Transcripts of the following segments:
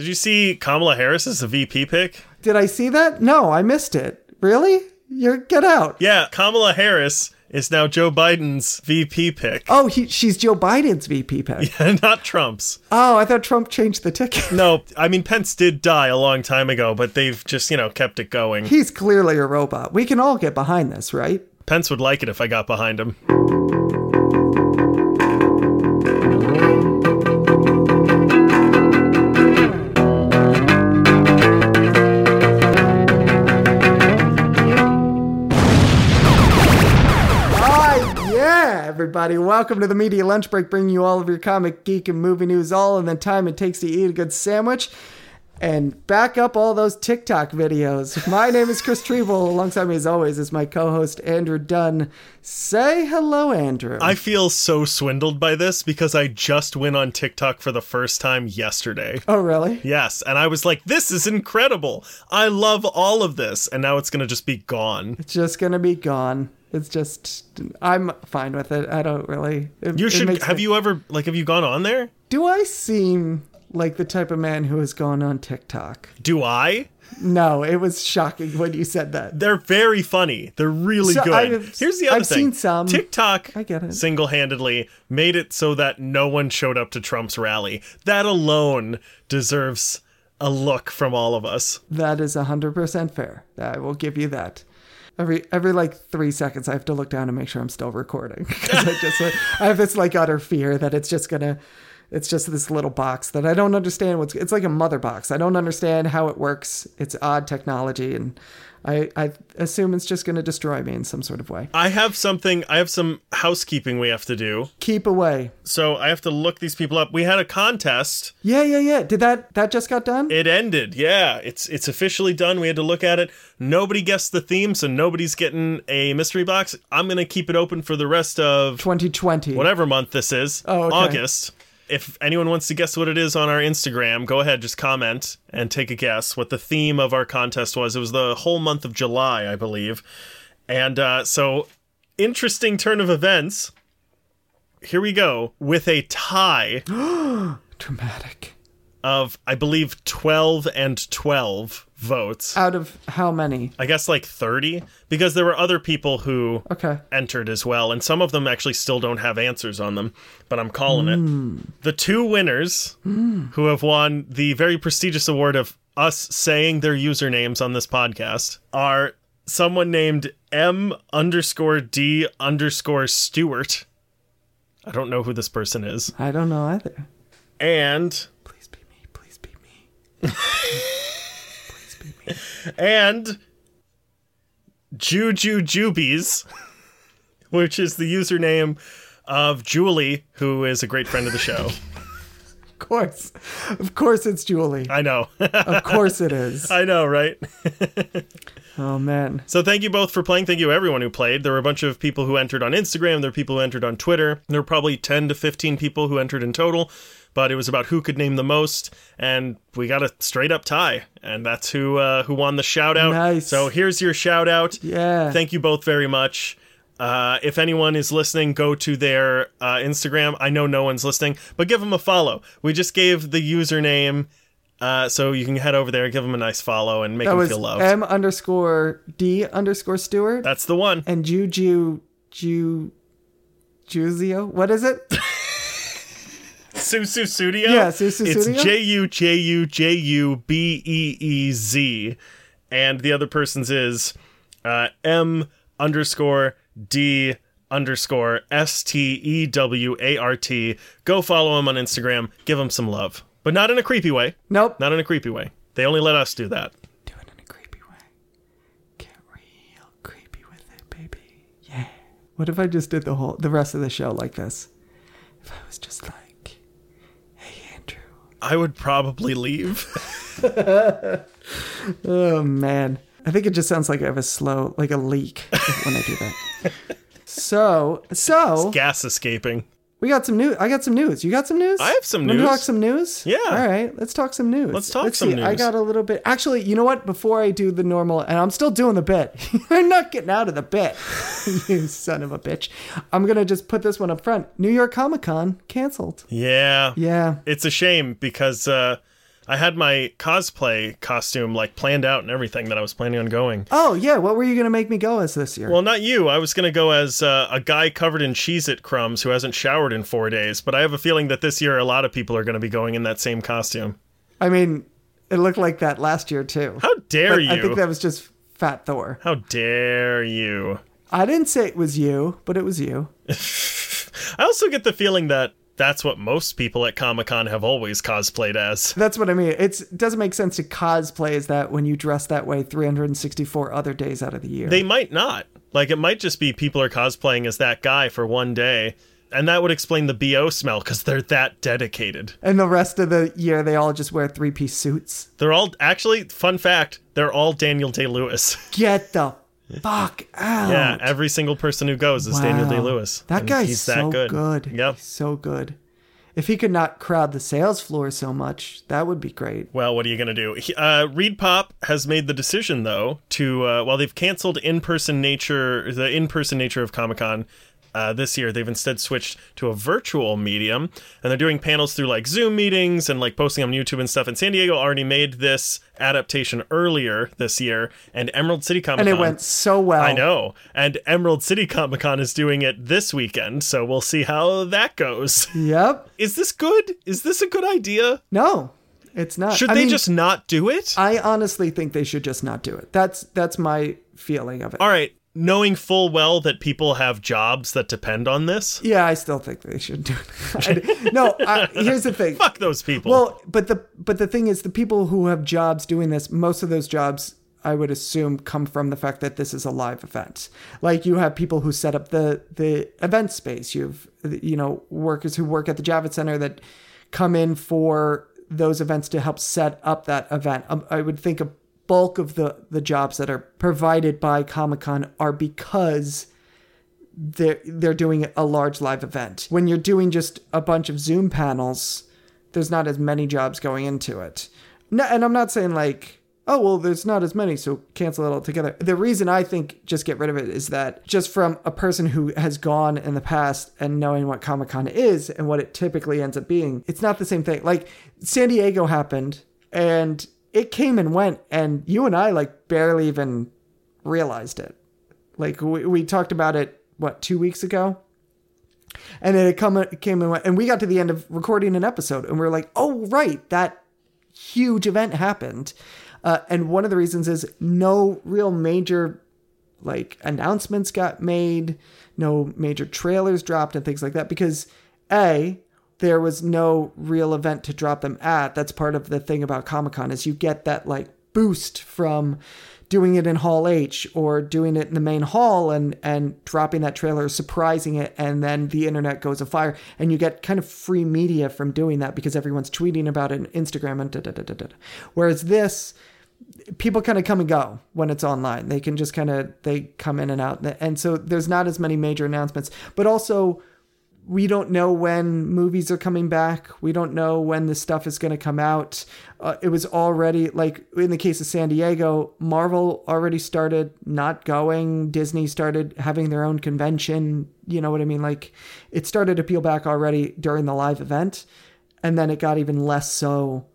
Did you see Kamala Harris as a VP pick? Did I see that? No, I missed it. Really? You're get out. Yeah, Kamala Harris is now Joe Biden's VP pick. Oh, he, she's Joe Biden's VP pick. Yeah, Not Trump's. Oh, I thought Trump changed the ticket. No, I mean Pence did die a long time ago, but they've just, you know, kept it going. He's clearly a robot. We can all get behind this, right? Pence would like it if I got behind him. Everybody. Welcome to the Media Lunch Break, bringing you all of your comic, geek, and movie news all in the time it takes to eat a good sandwich and back up all those TikTok videos. My name is Chris Treble. Alongside me, as always, is my co host, Andrew Dunn. Say hello, Andrew. I feel so swindled by this because I just went on TikTok for the first time yesterday. oh, really? Yes, and I was like, this is incredible. I love all of this. And now it's going to just be gone. It's just going to be gone. It's just, I'm fine with it. I don't really. it- You should have me- you ever like have you gone on there? Do I seem like the type of man who has gone on TikTok? Do I? No, it was shocking when you said that. They're very funny. They're really So good. I've- Here's the other I've thing. seen some. TikTok I get it. single-handedly made it so that no one showed up to Trump's rally. That alone deserves a look from all of us. That is 100% fair. I will give you that. Every every like three seconds, I have to look down and make sure I'm still recording because I just I have this like utter fear that it's just gonna, it's just this little box that I don't understand what's. It's like a mother box. I don't understand how it works. It's odd technology, and I I assume it's just gonna destroy me in some sort of way. I have something. I have some housekeeping we have to do. Keep away. So I have to look these people up. We had a contest. Yeah, yeah, yeah. Did that that just got done? It ended. Yeah, it's it's officially done. We had to look at it. Nobody guessed the theme, so nobody's getting a mystery box. I'm gonna keep it open for the rest of 2020. whatever month this is. Oh, okay. August. If anyone wants to guess what it is on our Instagram, go ahead, just comment and take a guess what the theme of our contest was. It was the whole month of July, I believe. And uh, so, interesting turn of events. Here we go with a tie Dramatic. of, I believe, 12 and 12 votes. Out of how many? I guess like 30, because there were other people who Okay. entered as well, and some of them actually still don't have answers on them, but I'm calling it. Hmm. The two winners hmm. who have won the very prestigious award of us saying their usernames on this podcast are someone named M underscore D underscore Stewart. I don't know who this person is. I don't know either. And Please be me. Please be me. Please be me. and Juju Jubies, which is the username of Julie, who is a great friend of the show. Of course. Of course it's Julie. I know. Of course it is. I know, right? Oh man. So thank you both for playing. Thank you everyone who played. There were a bunch of people who entered on Instagram. There were people who entered on Twitter. There were probably 10 to 15 people who entered in total, but it was about who could name the most and we got a straight up tie and that's who uh, who won the shout out. Nice. So here's your shout out. Yeah. Thank you both very much. Uh, if anyone is listening, go to their uh, Instagram. I know no one's listening, but give them a follow. We just gave the username, uh, so you can head over there, give them a nice follow, and make that them feel loved. M underscore D underscore Stewart That's the one. and Juju Ju Juzio. What is it? Susu Studio. Yeah, Susu It's Studio? J U J U J U B E E Z, and the other person's is uh, M underscore D underscore S T E W A R T. Go follow him on Instagram. Give him some love, but not in a creepy way. Nope. Not in a creepy way. They only let us do that. Do it in a creepy way. Get real creepy with it, baby. Yeah. What if I just did the whole the rest of the show like this? If I was just like. I would probably leave. Oh man. I think it just sounds like I have a slow like a leak when I do that. So so Gas escaping. We got some news. I got some news. You got some news? I have some Wanna news. talk some news? Yeah. All right. Let's talk some news. Let's talk some see. I got a little bit. Actually, you know what? Before I do the normal, and I'm still doing the bit. I'm not getting out of the bit. you son of a bitch. I'm gonna just put this one up front. New York Comic Con canceled. Yeah. Yeah. It's a shame because uh, I had my cosplay costume like planned out and everything that I was planning on going. Oh yeah, what were you gonna make me go as this year? Well, not you. I was going to go as uh, a guy covered in Cheez It crumbs who hasn't showered in four days, but I have a feeling that this year a lot of people are going to be going in that same costume. I mean, it looked like that last year too. How dare But you? I think that was just Fat Thor. How dare you? I didn't say it was you, but it was you. I also get the feeling that that's what most people at Comic Con have always cosplayed as. That's what I mean. It's, it doesn't make sense to cosplay as that when you dress that way 364 other days out of the year. They might not. Like, it might just be people are cosplaying as that guy for one day, and that would explain the BO smell because they're that dedicated. and the rest of the year, they all just wear three piece suits. They're all, actually, fun fact, they're all Daniel Day Lewis. Get the fuck out. yeah, every single person who goes is Daniel Day Lewis. That guy's he's so that good. good. Yep. He's so good. If he could not crowd the sales floor so much, that would be great. Well, what are you going to do? Uh, ReedPop has made the decision, though, to uh, while they've canceled in-person nature, the in-person nature of Comic Con. Uh, this year, they've instead switched to a virtual medium, and they're doing panels through like Zoom meetings and like posting on YouTube and stuff. And San Diego already made this adaptation earlier this year, and Emerald City comic-con And it went so well. I know, and Emerald City Comic Con is doing it this weekend, so we'll see how that goes. Yep. Is this good? Is this a good idea? No, it's not. Should I they mean, just not do it? I honestly think they should just not do it. That's that's my feeling of it. All right, knowing full well that people have jobs that depend on this. Yeah, I still think they should do it. No, I, here's the thing. Fuck those people. Well, but the but the thing is, the people who have jobs doing this, most of those jobs, I would assume, come from the fact that this is a live event. Like you have people who set up the the event space. You've you know workers who work at the Javits Center that come in for those events to help set up that event. Um, I would think a bulk of the the jobs that are provided by Comic Con are because they're they're doing a large live event. When you're doing just a bunch of Zoom panels, there's not as many jobs going into it. No, and I'm not saying like, oh well, there's not as many, so cancel it altogether. The reason I think just get rid of it is that just from a person who has gone in the past and knowing what Comic Con is and what it typically ends up being, it's not the same thing. Like San Diego happened and it came and went, and you and I like barely even realized it. Like we, we talked about it what two weeks ago, and it come it came and went, and we got to the end of recording an episode, and we are like, oh right, that huge event happened, uh, and one of the reasons is no real major like announcements got made, no major trailers dropped and things like that because a there was no real event to drop them at. That's part of the thing about Comic Con is you get that like boost from doing it in Hall H or doing it in the main hall and and dropping that trailer, surprising it, and then the internet goes afire, and you get kind of free media from doing that because everyone's tweeting about it and Instagram and da da da da da. Whereas this, people kind of come and go when it's online. They can just kind of they come in and out, and so there's not as many major announcements. But also, we don't know when movies are coming back. We don't know when the stuff is going to come out. Uh, it was already like in the case of San Diego, Marvel already started not going. Disney started having their own convention. You know what I mean? Like it started to peel back already during the live event, and then it got even less so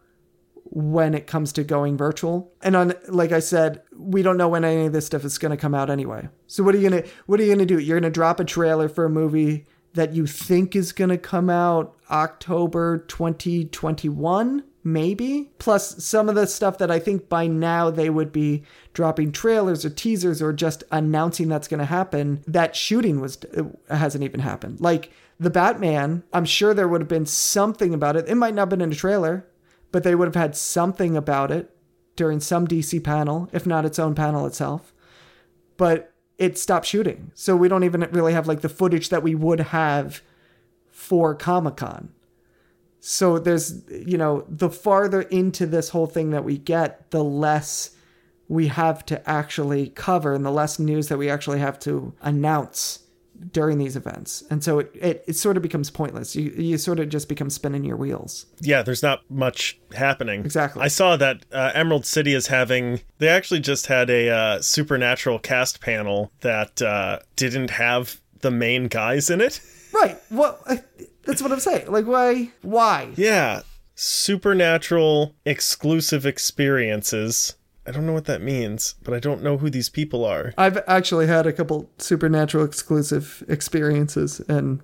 when it comes to going virtual. And on like I said, we don't know when any of this stuff is going to come out anyway. So what are you going to what are you going to do? You're going to drop a trailer for a movie that you think is going to come out October 2021 maybe? Plus some of the stuff that I think by now they would be dropping trailers or teasers or just announcing that's going to happen that shooting was uh, hasn't even happened. Like the Batman I'm sure there would have been something about it. It might not have been in a trailer but they would have had something about it during some DC panel, if not its own panel itself. But it stopped shooting. So we don't even really have like the footage that we would have for Comic Con. So there's, you know, the farther into this whole thing that we get, the less we have to actually cover and the less news that we actually have to announce during these events. And so it, it, it sort of becomes pointless. You, you sort of just become spinning your wheels. yeah, there's not much happening. Exactly. I saw that uh, Emerald City is having. They actually just had a uh, supernatural cast panel that uh, didn't have the main guys in it. Right. Well, I- that's what I'm saying. Like, why? Why? Yeah. supernatural exclusive experiences. I don't know what that means, but I don't know who these people are. I've actually had a couple supernatural exclusive experiences, and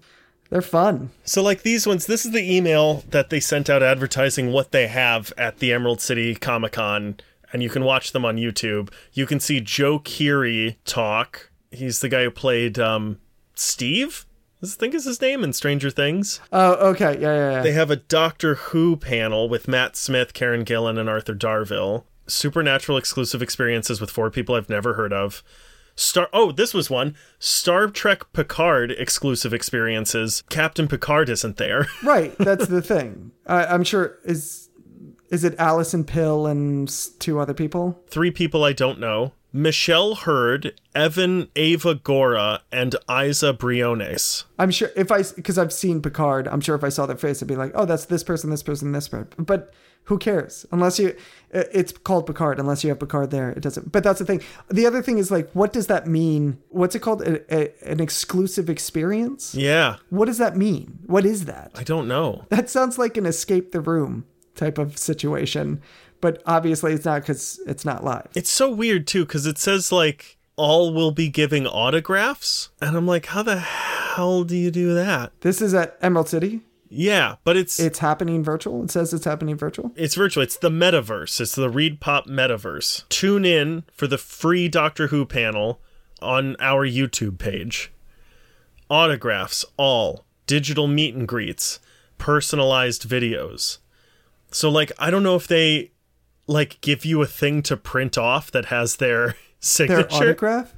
they're fun. So, like these ones, this is the email that they sent out advertising what they have at the Emerald City Comic Con, and you can watch them on YouTube. You can see Joe Keery talk. He's the guy who played um, Steve, I think is his name in Stranger Things. Oh, okay, yeah, yeah, yeah. They have a Doctor Who panel with Matt Smith, Karen Gillan, and Arthur Darvill. Supernatural exclusive experiences with four people I've never heard of. Star Oh, this was one. Star Trek Picard exclusive experiences. Captain Picard isn't there. right, that's the thing. I, I'm sure is is it Allison Pill and two other people? Three people I don't know. Michelle Hurd, Evan Evagora, and Isa Briones. I'm sure if I because I've seen Picard, I'm sure if I saw their face, I'd be like, oh, that's this person, this person, this person. But who cares? Unless you, uh, it's called Picard. Unless you have Picard there, it doesn't. But that's the thing. The other thing is like, what does that mean? What's it called? A, a, an exclusive experience? Yeah, What does that mean? What is that? I don't know. That sounds like an escape the room type of situation, but obviously it's not because it's not live. It's so weird too because it says like all will be giving autographs, and I'm like, how the hell do you do that? This is at Emerald City. Yeah, but it's It's happening virtual. It says it's happening virtual. it's virtual. It's the metaverse. It's the ReedPop metaverse. Tune in for the free Doctor Who panel on our YouTube page. Autographs, all digital meet and greets, personalized videos. So like I don't know if they like give you a thing to print off that has their Their signature. autograph,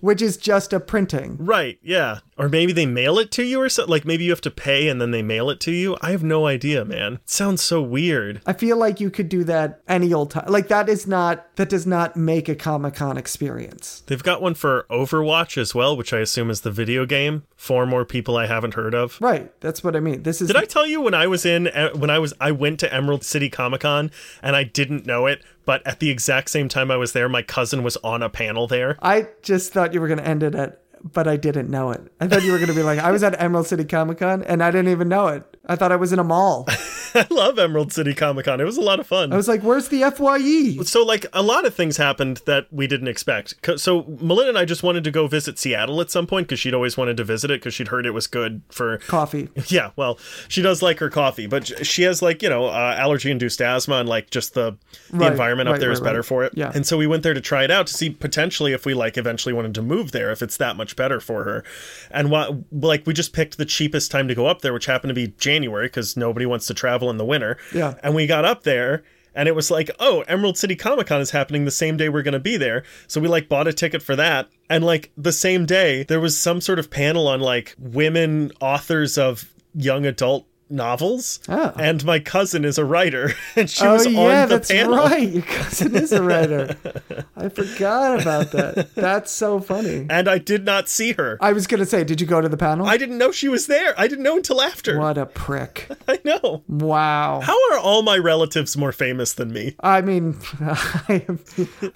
which is just a printing. Right, yeah. Or maybe they mail it to you or something. Like maybe you have to pay and then they mail it to you. I have no idea, man. It sounds so weird. I feel like you could do that any old time. Like that is not that does not make a Comic Con experience. They've got one for Overwatch as well, which I assume is the video game. Four more people I haven't heard of. Right. That's what I mean. This is Did I tell you when I was in uh, when I was I went to Emerald City Comic Con and I didn't know it, but at the exact same time I was there, my cousin was on a panel there. I just thought you were going to end it at but I didn't know it. I thought you were going to be like I was at Emerald City Comic Con and I didn't even know it. I thought I was in a mall. I love Emerald City Comic Con. It was a lot of fun. I was like, "Where's the E?" FYE?" so like a lot of things happened that we didn't expect. so melinda and i just wanted to go visit seattle at some point because she'd always wanted to visit it because she'd heard it was good for Coffee. yeah well she does like her coffee but she has like you know uh, allergy induced asthma and like just the the Right, environment up right, there is right, better right. for it Yeah. and so we went there to try it out to see potentially if we like eventually wanted to move there if it's that much better for her and what like we just picked the cheapest time to go up there which happened to be january because nobody wants to travel in the winter Yeah. and we got up there and it was like, oh, Emerald City Comic Con is happening the same day we're going to be there. So we like bought a ticket for that. And like the same day, there was some sort of panel on like women authors of young adult novels. Oh. And my cousin is a writer and she Oh was yeah, on the that's panel. right. Your cousin is a writer. I forgot about that. That's so funny. And I did not see her. I was gonna say, did you go to the panel? I didn't know she was there. I didn't know until after. what a prick! I know. Wow. How are all my relatives more famous than me? I mean, I,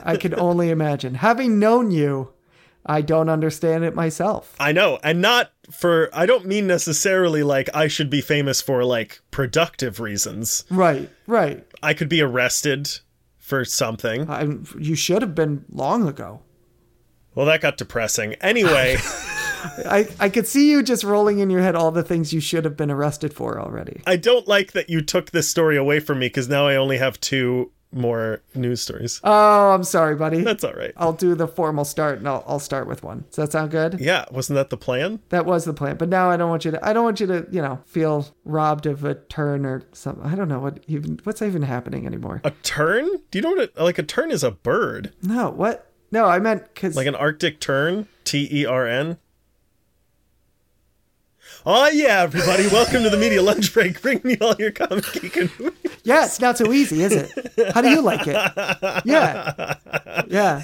I can only imagine. Having known you, I don't understand it myself. I know, and not for I don't mean necessarily like I should be famous for like productive reasons. Right, right. I could be arrested for something. I, you should have been long ago. Well, that got depressing. Anyway, I, I could see you just rolling in your head all the things you should have been arrested for already. I don't like that you took this story away from me because now I only have two more news stories. Oh, I'm sorry, buddy. That's all right. I'll do the formal start and I'll, I'll start with one. Does that sound good? Yeah, wasn't that the plan? That was the plan. But now I don't want you to I don't want you to, you know, feel robbed of a turn or something. I don't know what even what's even happening anymore. A turn? Do you know what? A, like a turn is a bird, No, what? No, I meant cuz like an Arctic tern. T E R N. Oh yeah, everybody! Welcome to the media lunch break. Bring me all your comic geek and Yeah, it's not so easy, is it? How do you like it? Yeah. Yeah.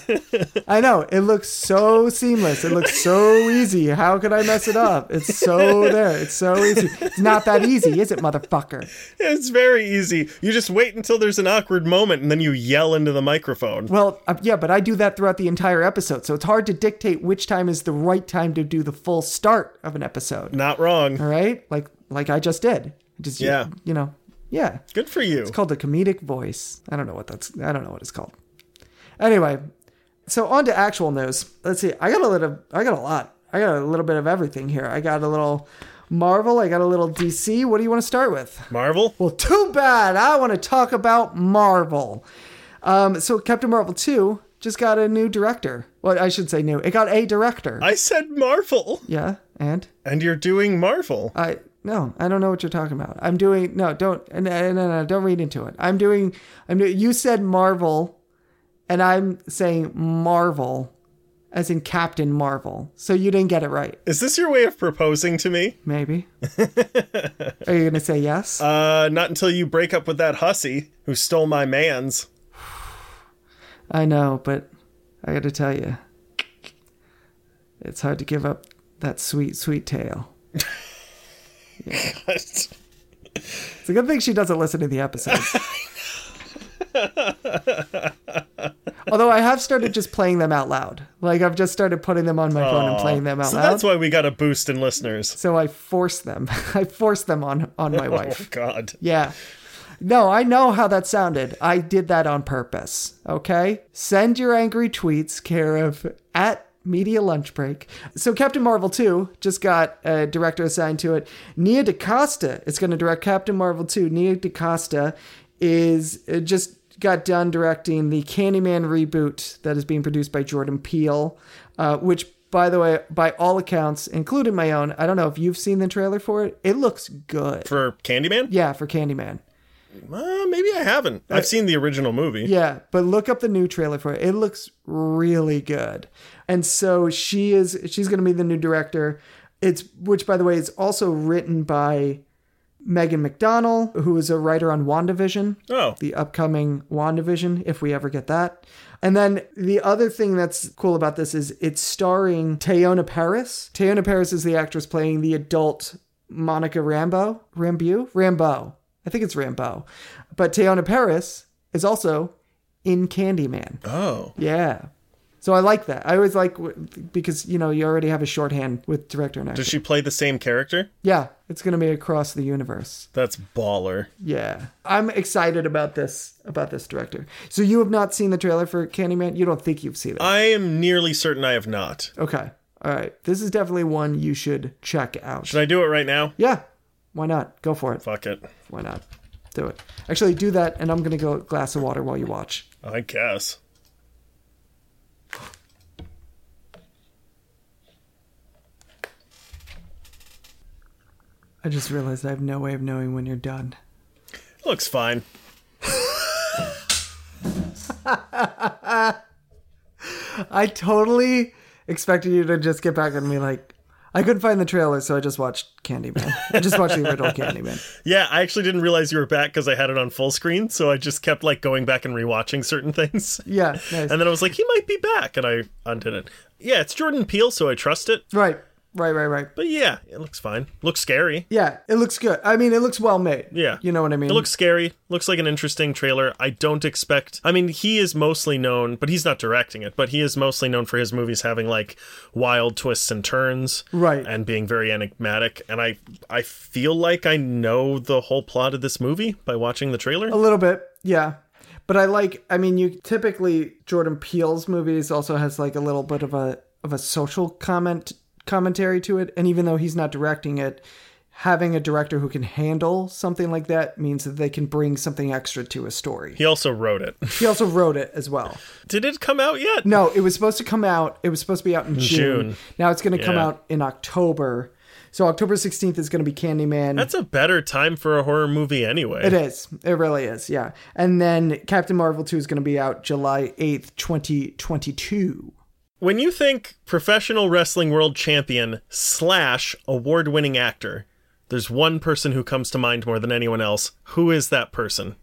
I know. It looks so seamless. It looks so easy. How could I mess it up? It's so there. It's so easy. It's not that easy, is it, motherfucker? It's very easy. You just wait until there's an awkward moment and then you yell into the microphone. Well, uh, yeah, but I do that throughout the entire episode. So it's hard to dictate which time is the right time to do the full start of an episode. Not wrong. All right? Like like I just did. Just Yeah. you know, Yeah, Good for you. it's called the comedic voice. I don't know what that's. I don't know what it's called. Anyway, so on to actual news. Let's see. I got a little. I got a lot. I got a little bit of everything here. I got a little Marvel. I got a little DC. What do you want to start with? Marvel? Well, too bad. I want to talk about Marvel. Um, so Captain Marvel 2 just got a new director. Well, I should say new. It got a director. I said Marvel. yeah, and And you're doing Marvel. I no, I don't know what you're talking about. I'm doing no, don't no, no, no, don't read into it. I'm doing I'm doing you said Marvel and I'm saying Marvel as in Captain Marvel. So you didn't get it right. Is this your way of proposing to me? Maybe. Are you going to say yes? Uh, not until you break up with that hussy who stole my mans. I know, but I got to tell you, it's hard to give up that sweet, sweet tale. It's a good thing she doesn't listen to the episodes. Although I have started just playing them out loud. Like I've just started putting them on my phone and playing them out so loud. that's why we got a boost in listeners. so I force them. I force them on on my oh, wife. Oh. God. Yeah. No, I know how that sounded. I did that on purpose. Okay? Send your angry tweets care of at Media Lunch Break. So Captain Marvel 2 just got a director assigned to it. Nia DaCosta is going to direct Captain Marvel 2. Nia DaCosta is uh, just got done directing the Candyman reboot that is being produced by Jordan Peele, uh, which by the way, by all accounts, including my own, I don't know if you've seen the trailer for it. It looks good. For Candyman? Yeah, for Candyman. Uh, maybe I haven't. I've seen the original movie. Yeah, but look up the new trailer for it. It looks really good. And so she is she's going to be the new director. It's which by the way is also written by Megan McDonnell, who is a writer on WandaVision, Oh, the upcoming WandaVision if we ever get that. And then the other thing that's cool about this is it's starring Teyonah Parris. Teyonah Parris is the actress playing the adult Monica Rambo, Rambeau, Rambo. I think it's Rambo. But Teyonah Parris is also in Candyman. oh. Yeah. So I like that. I always like because you know you already have a shorthand with director and actor. Does she play the same character? yeah, it's gonna be across the universe. That's baller. Yeah, I'm excited about this about this director. So you have not seen the trailer for Candyman? You don't think you've seen it? I am nearly certain I have not. Okay, all right. This is definitely one you should check out. Should I do it right now? Yeah, why not? Go for it. Fuck it. Why not? Do it. Actually, do that, and I'm gonna go a glass of water while you watch. I guess. I just realized I have no way of knowing when you're done. Looks fine. I totally expected you to just get back and be like, I couldn't find the trailer, so I just watched Candyman. I just watched the original Candyman. Yeah, I actually didn't realize you were back because I had it on full screen, so I just kept like going back and rewatching certain things. Yeah, nice. And then I was like, he might be back, and I undid it. Yeah, it's Jordan Peele, so I trust it. right, right, right, right. But yeah, it looks fine. Looks scary. Yeah, it looks good. I mean, it looks well made. Yeah. You know what I mean? It looks scary. Looks like an interesting trailer. I don't expect. I mean, he is mostly known, but he's not directing it. But he is mostly known for his movies having like wild twists and turns, Right. And being very enigmatic. And I, I feel like I know the whole plot of this movie by watching the trailer. a little bit, yeah. But I like. I mean, you typically Jordan Peele's movies also has like a little bit of a of a social comment commentary to it, and even though he's not directing it. Having a director who can handle something like that means that they can bring something extra to a story. He also wrote it. He also wrote it as well. Did it come out yet? No, it was supposed to come out. It was supposed to be out in June. June. Now it's going to come out in October. So October 16th is going to be Candyman. That's a better time for a horror movie anyway. it is. It really is. Yeah. And then Captain Marvel 2 is going to be out July 8th, 2022. When you think professional wrestling world champion slash award winning actor, there's one person who comes to mind more than anyone else. Who is that person?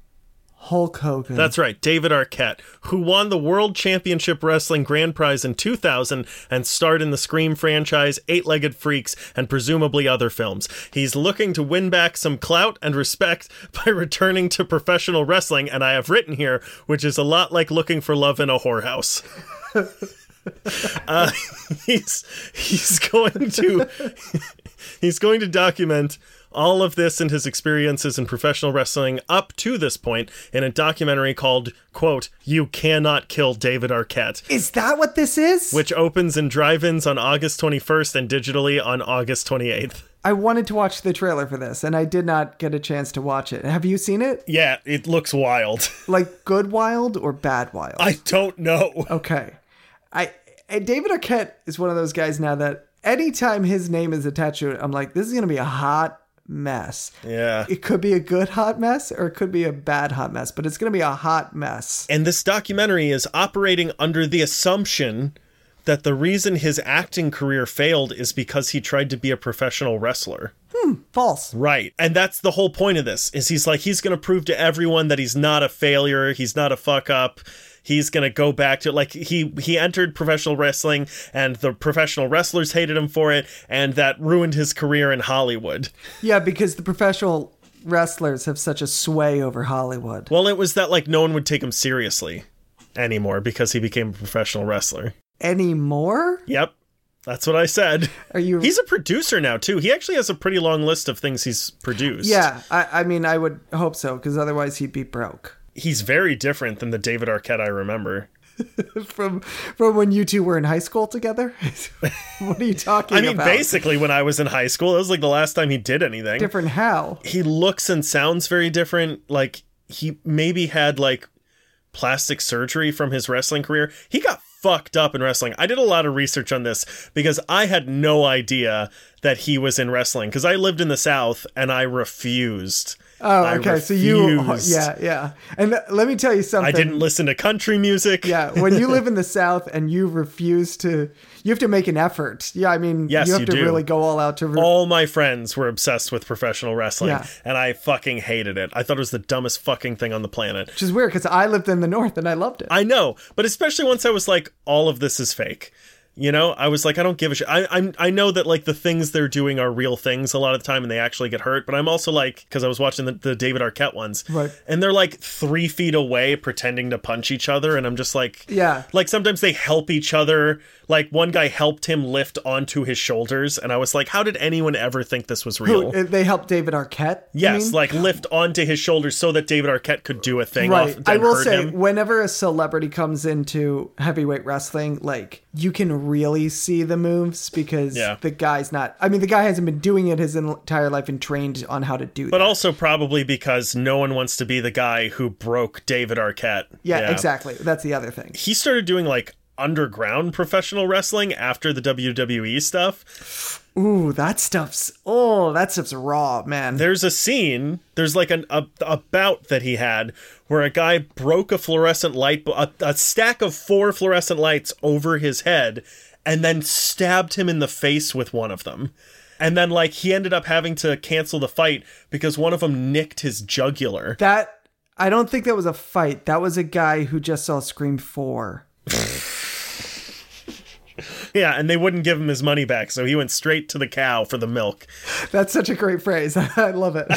Hulk Hogan. That's right, David Arquette, who won the World Championship Wrestling Grand Prize in 2000 and starred in the Scream franchise, Eight Legged Freaks, and presumably other films. He's looking to win back some clout and respect by returning to professional wrestling, and I have written here, which is a lot like looking for love in a whorehouse. uh, he's he's going to he's going to document all of this and his experiences in professional wrestling up to this point in a documentary called, quote, You Cannot Kill David Arquette, Is that what this is? which opens in drive ins on August 21st and digitally on August 28th. I wanted to watch the trailer for this, and I did not get a chance to watch it. Have you seen it? Yeah, it looks wild. Like good wild or bad wild? I don't know. Okay. I and David Arquette is one of those guys now that anytime his name is attached to it, I'm like, this is gonna be a hot mess. Yeah. It could be a good hot mess or it could be a bad hot mess, but it's gonna be a hot mess. And this documentary is operating under the assumption that the reason his acting career failed is because he tried to be a professional wrestler. Hmm, false. Right. And that's the whole point of this. Is he's like he's going to prove to everyone that he's not a failure, he's not a fuck up. He's going to go back to like he he entered professional wrestling and the professional wrestlers hated him for it and that ruined his career in Hollywood. Yeah, because the professional wrestlers have such a sway over Hollywood. Well, it was that like no one would take him seriously anymore because he became a professional wrestler. Anymore? Yep. That's what I said. Are you He's a producer now too. He actually has a pretty long list of things he's produced. Yeah, I, I mean I would hope so, because otherwise he'd be broke. He's very different than the David Arquette I remember. From from when you two were in high school together? what are you talking about? I mean, about? basically, when I was in high school, it was like the last time he did anything. Different how? He looks and sounds very different. Like, he maybe had like plastic surgery from his wrestling career. He got fucked up in wrestling. I did a lot of research on this because I had no idea that he was in wrestling because I lived in the South and I refused. Oh, okay. So you, oh, yeah, yeah. And th- let me tell you something. I didn't listen to country music. Yeah, when you live in the South and you refuse to, you have to make an effort. Yeah, I mean, Yes, you have you to do. really go all out to. Re- All my friends were obsessed with professional wrestling, Yeah. and I fucking hated it. I thought it was the dumbest fucking thing on the planet. which is weird because I lived in the North and I loved it. I know, but especially once I was like, all of this is fake. You know, I was like, I don't give a shit. I, I'm, I know that like the things they're doing are real things a lot of the time, and they actually get hurt. But I'm also like, because I was watching the, the David Arquette ones, Right. And they're like three feet away, pretending to punch each other, and I'm just like, Yeah. Like sometimes they help each other. Like one guy helped him lift onto his shoulders, and I was like, how did anyone ever think this was real? Who- they helped David Arquette. Yes, mean? like lift onto his shoulders so that David Arquette could do a thing right. I will say, him. whenever a celebrity comes into heavyweight wrestling, like you can really see the moves because Yeah. the guy's not. I mean, the guy hasn't been doing it his entire life and trained on how to do it. But that. also probably because no one wants to be the guy who broke David Arquette. yeah, exactly. That's the other thing. He started doing like underground professional wrestling after the WWE stuff. Ooh, that stuff's. Oh, that stuff's raw, man. There's a scene, there's like an, a, a bout that he had where a guy broke a fluorescent light, a, a stack of four fluorescent lights over his head, and then stabbed him in the face with one of them. And then, like, he ended up having to cancel the fight because one of them nicked his jugular. That I don't think that was a fight. That was a guy who just saw Scream Four. Yeah, and they wouldn't give him his money back, so he went straight to the cow for the milk. That's such a great phrase. I love it.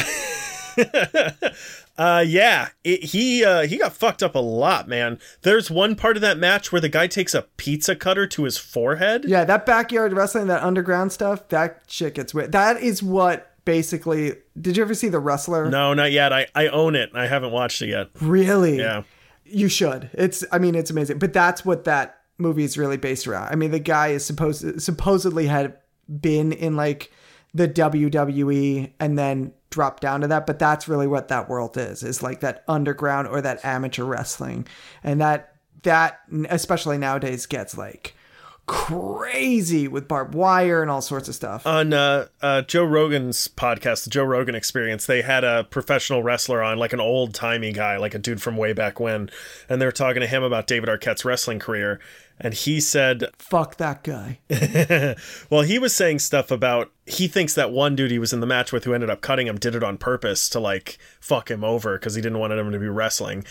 Uh, yeah, it, he uh, he got fucked up a lot, man. There's one part of that match where the guy takes a pizza cutter to his forehead. Yeah, that backyard wrestling, that underground stuff, that shit gets weird. That is what basically. Did you ever see The Wrestler? No, not yet. I, I own it. I haven't watched it yet. Really? Yeah. You should. It's. I mean, it's amazing. But that's what that movie is really based around. I mean, the guy is supposed supposedly had been in like the WWE and then dropped down to that. But that's really what that world is. Is like that underground or that amateur wrestling, and that that especially nowadays gets like crazy with barbed wire and all sorts of stuff. On uh, uh, Joe Rogan's podcast, the Joe Rogan Experience, they had a professional wrestler on, like an old timey guy, like a dude from way back when, and they were talking to him about David Arquette's wrestling career, and he said Fuck that guy. well, he was saying stuff about he thinks that one dude he was in the match with who ended up cutting him did it on purpose to like fuck him over because he didn't want him to be wrestling.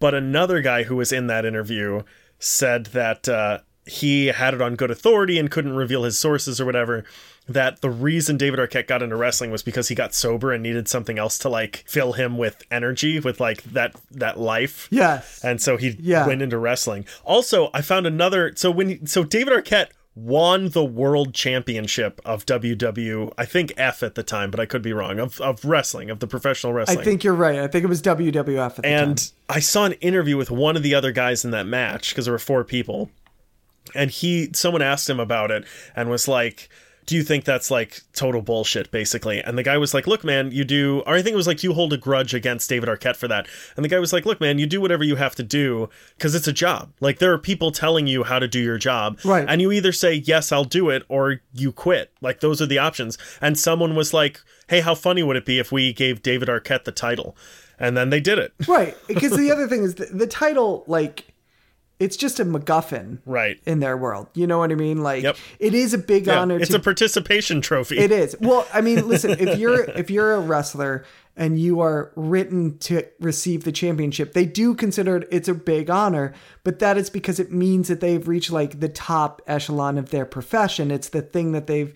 But another guy who was in that interview said that uh, he had it on good authority and couldn't reveal his sources or whatever. That the reason David Arquette got into wrestling was because he got sober and needed something else to like fill him with energy, with like that that life. Yes. And so he Yeah. went into wrestling. Also, I found another. So when so David Arquette won the world championship of WW, I think F at the time, but I could be wrong, of, of wrestling, of the professional wrestling. I think you're right. I think it was WWF at the and time. I saw an interview with one of the other guys in that match because there were four people. And he, someone asked him about it and was like, do you think that's like total bullshit, basically? And the guy was like, look, man, you do, or I think it was like, you hold a grudge against David Arquette for that. And the guy was like, look, man, you do whatever you have to do because it's a job. Like, there are people telling you how to do your job. Right. And you either say, yes, I'll do it, or you quit. Like, those are the options. And someone was like, hey, how funny would it be if we gave David Arquette the title? And then they did it. Right. Because the other thing is the, the title, like, it's just a MacGuffin Right. in their world. You know what I mean? Like, Yep. it is a big Yeah, honor it's to a participation trophy. It is. Well, I mean, listen, if you're if you're a wrestler and you are written to receive the championship, they do consider it it's a big honor, but that is because it means that they've reached like the top echelon of their profession. It's the thing that they've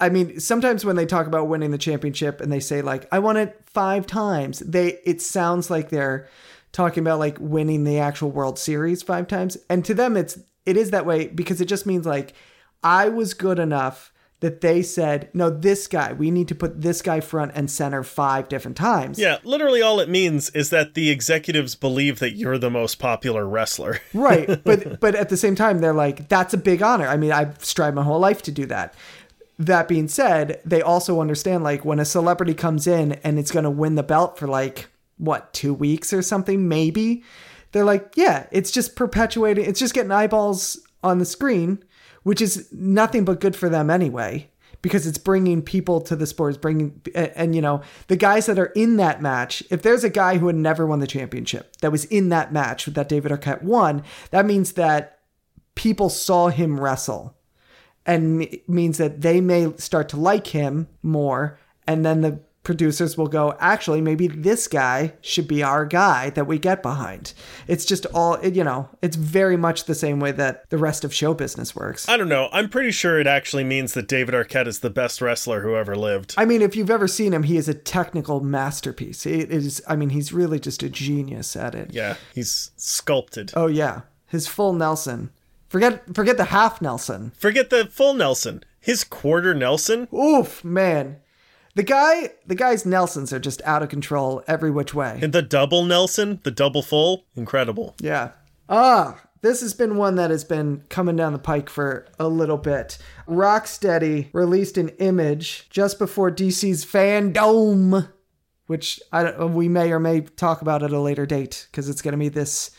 I mean, sometimes when they talk about winning the championship and they say like I won it 5 times, they it sounds like they're talking about like winning the actual World Series 5 times. And to them it's it is that way because it just means like I was good enough that they said, no, this guy, we need to put this guy front and center five different times. Yeah, literally all it means is that the executives believe that you're the most popular wrestler. right. But but at the same time, they're like, that's a big honor. I mean, I've strived my whole life to do that. That being said, they also understand like when a celebrity comes in and it's gonna win the belt for like what, two weeks or something, maybe. They're like, yeah, it's just perpetuating it's just getting eyeballs on the screen, which is nothing but good for them anyway. Because it's bringing people to the sport, it's bringing, and, and you know, the guys that are in that match. If there's a guy who had never won the championship that was in that match with that David Arquette won, that means that people saw him wrestle and means that they may start to like him more and then the producers will go actually maybe this guy should be our guy that we get behind it's just all it, you know it's very much the same way that the rest of show business works I don't know. I'm pretty sure it actually means that David Arquette is the best wrestler who ever lived. I mean, if you've ever seen him, he is a technical masterpiece. It is, I mean, he's really just a genius at it. Yeah, he's sculpted. Oh yeah, his full Nelson. Forget, forget the half Nelson. Forget the full Nelson. His quarter Nelson? Oof, man. The guy, the guy's Nelsons are just out of control every which way. And the double Nelson? The double full? Incredible. Yeah. Ah, this has been one that has been coming down the pike for a little bit. Rocksteady released an image just before DC's Fandom, which I don't, we may or may talk about at a later date because it's going to be this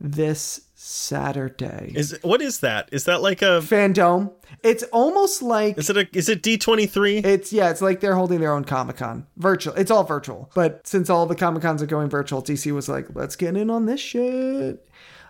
this Saturday. Is what is that? Is that like a Fandom. It's almost like is it a is it D23? It's yeah, it's like they're holding their own Comic Con. Virtual. It's all virtual. But since all the Comic Cons are going virtual, DC was like, let's get in on this shit.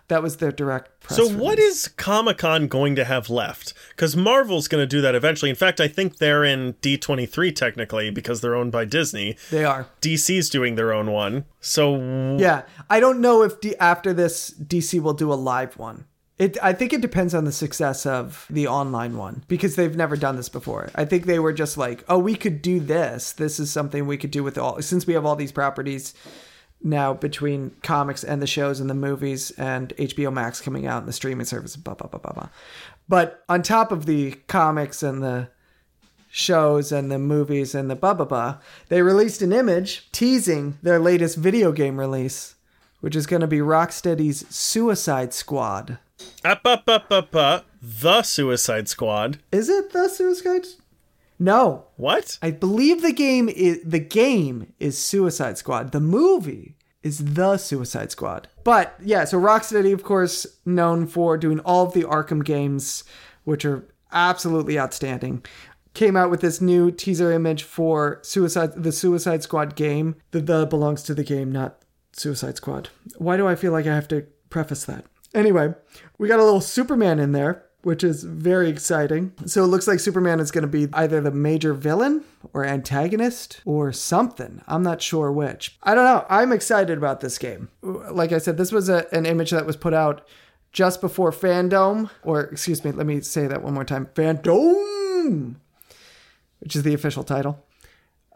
That was their direct press. So what release. is Comic-Con going to have left? Cuz Marvel's going to do that eventually. In fact, I think they're in D23 technically because they're owned by Disney. they are? DC's doing their own one. So Yeah, I don't know if D- after this DC will do a live one. It, I think it depends on the success of the online one because they've never done this before. I think they were just like, oh, we could do this. This is something we could do with all since we have all these properties now between comics and the shows and the movies and HBO Max coming out and the streaming service. Blah blah blah blah blah. But on top of the comics and the shows and the movies and the blah blah blah, they released an image teasing their latest video game release, which is going to be Rocksteady's Suicide Squad. up up up up up the Suicide Squad. Is it the Suicide? No, What? I believe the game is the game is Suicide Squad. The movie is the Suicide Squad. But yeah, so Rocksteady, of course, known for doing all of the Arkham games, which are absolutely outstanding. Came out with this new teaser image for Suicide the Suicide Squad game. The the belongs to the game, not Suicide Squad. Why do I feel like I have to preface that? Anyway, we got a little Superman in there, which is very exciting. So it looks like Superman is going to be either the major villain or antagonist or something. I'm not sure which. I don't know. I'm excited about this game. Like I said, this was a, an image that was put out just before Fandom, or excuse me, let me say that one more time FanDome, which is the official title.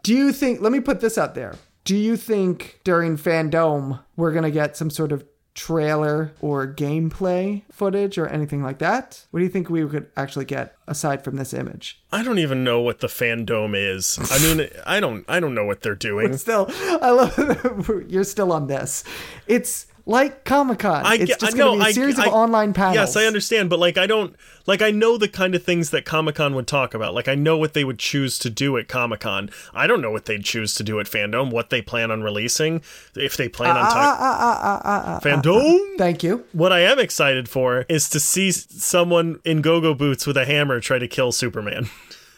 Do you think, let me put this out there. Do you think during Fandom we're going to get some sort of trailer or gameplay footage or anything like that? What do you think we could actually get aside from this image? I don't even know what the fandom is. I mean, I don't I don't know what they're doing. Still, I love you're still on this. It's like Comic Con. I It's get- just I going to be a I- series I- of online panels. Yes, I understand, but like I don't like I know the kind of things that Comic-Con would talk about. Like I know what they would choose to do at Comic-Con. I don't know what they'd choose to do at Fandom, what they plan on releasing, if they plan on Ah, talking ah, ah, ah, FanDome. Thank you. What I am excited for is to see someone in go-go boots with a hammer try to kill Superman.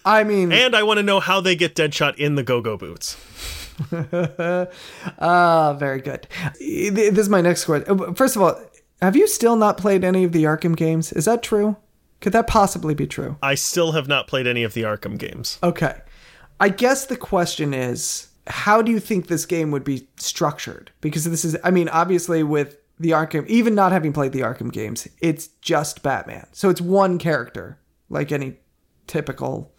I mean, And I want to know how they get Deadshot in the go-go boots. ah, very good. This is my next question. First of all, have you still not played any of the Arkham games? Is that true? Could that possibly be true? I still have not played any of the Arkham games. Okay. I guess the question is how do you think this game would be structured? Because this is, I mean, obviously with the Arkham, even not having played the Arkham games, it's just Batman. So it's one character, like any typical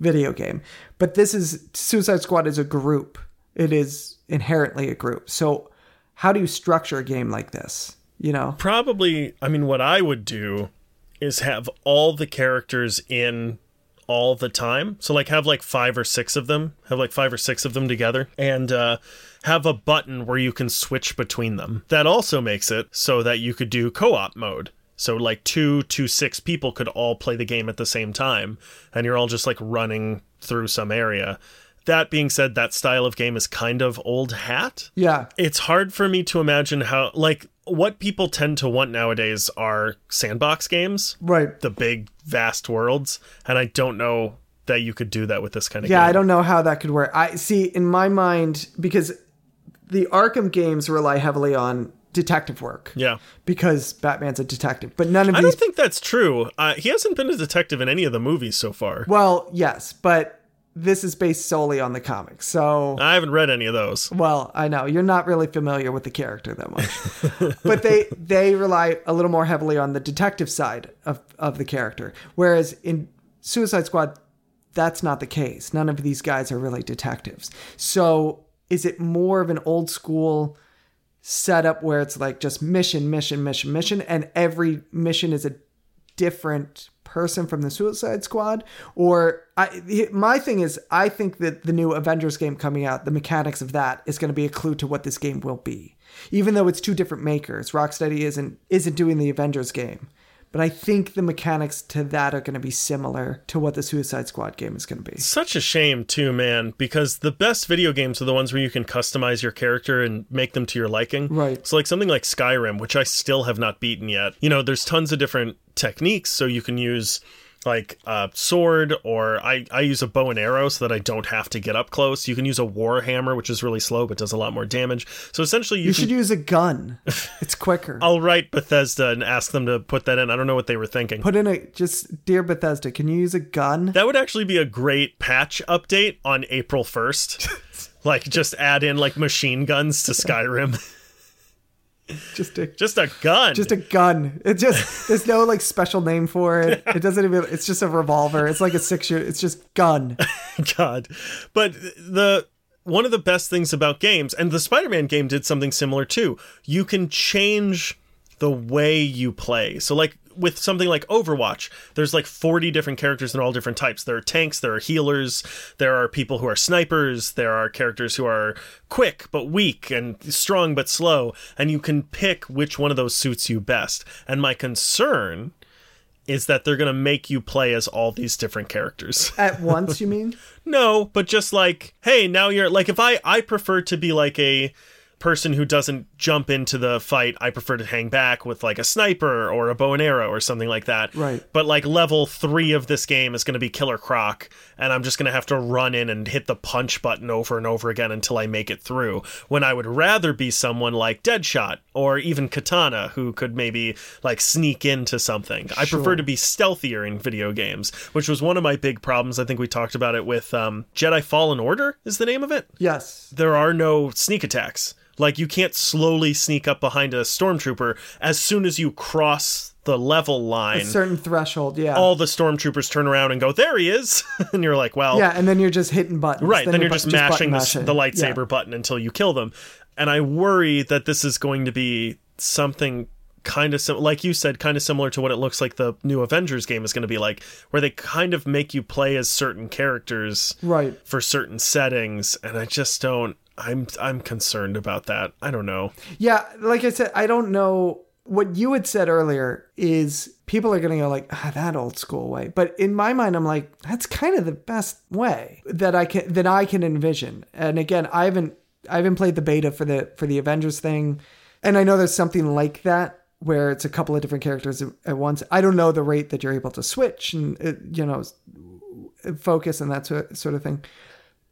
video game. But this is Suicide Squad is a group, it is inherently a group. So how do you structure a game like this? You know? probably i mean what i would do is have all the characters in all the time so like have like five or six of them have like five or six of them together and uh have a button where you can switch between them that also makes it so that you could do co-op mode so like two to six people could all play the game at the same time and you're all just like running through some area that being said that style of game is kind of old hat Yeah. it's hard for me to imagine how like what people tend to want nowadays are sandbox games Right. the big vast worlds and i don't know that you could do that with this kind of game. Yeah, game I don't know how that could work. I see in my mind because the Arkham games rely heavily on detective work. yeah Because Batman's a detective, but none of i these. don't think that's true uh, he hasn't been a detective in any of the movies so far well, yes, but this is based solely on the comics. So, i haven't read any of those well, I know you're not really familiar with the character that much, but they they rely a little more heavily on the detective side of of the character, whereas in Suicide Squad, that's not the case. None of these guys are really detectives. So, is it more of an old school? setup where it's like just mission, mission, mission, mission, and every mission is a different person from the Suicide Squad. Or I, my thing is, I think that the new Avengers game coming out, the mechanics of that is going to be a clue to what this game will be. Even though it's two different makers, Rocksteady isn't isn't doing the Avengers game. But I think the mechanics to that are going to be similar to what the Suicide Squad game is going to be. such a shame too man because the best video games are the ones where you can customize your character and make them to your liking Right. so like something like skyrim which i still have not beaten yet you know there's tons of different techniques so you can use like a sword or I, I use a bow and arrow so that i don't have to get up close you can use a war hammer which is really slow but does a lot more damage so essentially you, You can should use a gun. It's quicker. i'll write bethesda and ask them to put that in i don't know what they were thinking Put in a just dear Bethesda, can you use a gun? That would actually be a great patch update on April 1st. like just add in like machine guns to Skyrim. Just a just a gun. just a gun. It just there's no like special name for it. It doesn't even. It's just a revolver. It's like a six shooter. It's just gun. god. But the one of the best things about games and the Spider-Man game did something similar too. You can change the way you play. So like with something like Overwatch, there's like 40 different characters and all different types. There are tanks, there are healers, there are people who are snipers, there are characters who are quick but weak and strong but slow, and you can pick which one of those suits you best. And my concern is that they're going to make you play as all these different characters. At once, you mean? No, but just like, hey, now you're like if I I prefer to be like a person who doesn't jump into the fight, I prefer to hang back with like a sniper or a bow and arrow or something like that. Right. But like level 3 of this game is going to be Killer Croc and I'm just going to have to run in and hit the punch button over and over again until I make it through. When I would rather be someone like Deadshot or even Katana who could maybe like sneak into something. I prefer to be stealthier in video games, which was one of my big problems. I think we talked about it with um, Jedi Fallen Order, is the name of it. Yes. There are no sneak attacks. Like, you can't slowly sneak up behind a stormtrooper. As soon as you cross the level line, A certain threshold. Yeah. all the stormtroopers turn around and go, There he is! and you're like, Well, yeah, and then you're just hitting buttons. Right, then, you're bu- just mashing the, mashing. the Yeah. lightsaber button until you kill them. And I worry that this is going to be something kind of sim- like you said kind of similar to what it looks like the new Avengers game is going to be like where they kind of make you play as certain characters Right. for certain settings and I just don't I'm I'm concerned about that. I don't know. Yeah, like I said, I don't know what you had said earlier is people are going to go like ah, that old school way. But in my mind i'm like that's kind of the best way that i can that i can envision. And again i haven't i haven't played the beta for the for the avengers thing. And i know there's something like that where it's a couple of different characters at once. I don't know the rate that you're able to switch and uh, you know focus and that sort sort of thing.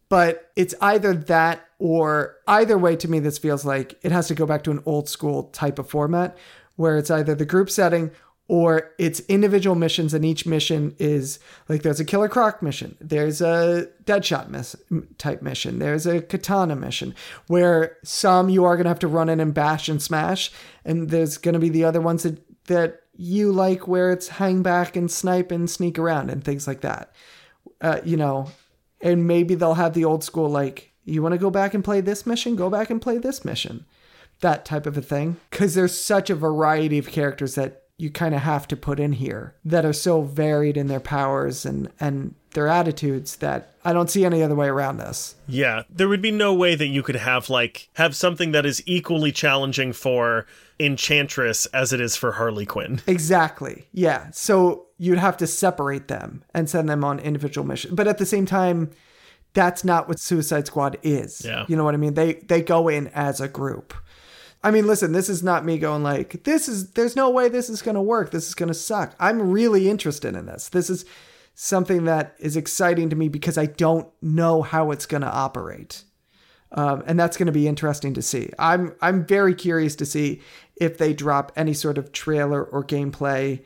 But it's either that or either way to me this feels like it has to go back to an old school type of format where it's either the group setting or it's individual missions and each mission is like there's a killer croc mission there's a deadshot miss, type mission there's a katana mission where some you are going to have to run in and bash and smash and there's going to be the other ones that that you like where it's hang back and snipe and sneak around and things like that. Uh, you know and maybe they'll have the old school like you want to go back and play this mission? Go back and play this mission that type of a thing because there's such a variety of characters that you kind of have to put in here that are so varied in their powers and and their attitudes that I don't see any other way around this. Yeah, there would be no way that you could have like have something that is equally challenging for Enchantress as it is for Harley Quinn. Exactly. Yeah. So you'd have to separate them and send them on individual missions. But at the same time, that's not what Suicide Squad is. Yeah. You know what I mean? They they go in as a group. I mean, listen, this is not me going like, this is, there's no way this is going to work. This is going to suck. I'm really interested in this. This is something that is exciting to me because I don't know how it's going to operate. Um, and that's going to be interesting to see. I'm, I'm very curious to see if they drop any sort of trailer or gameplay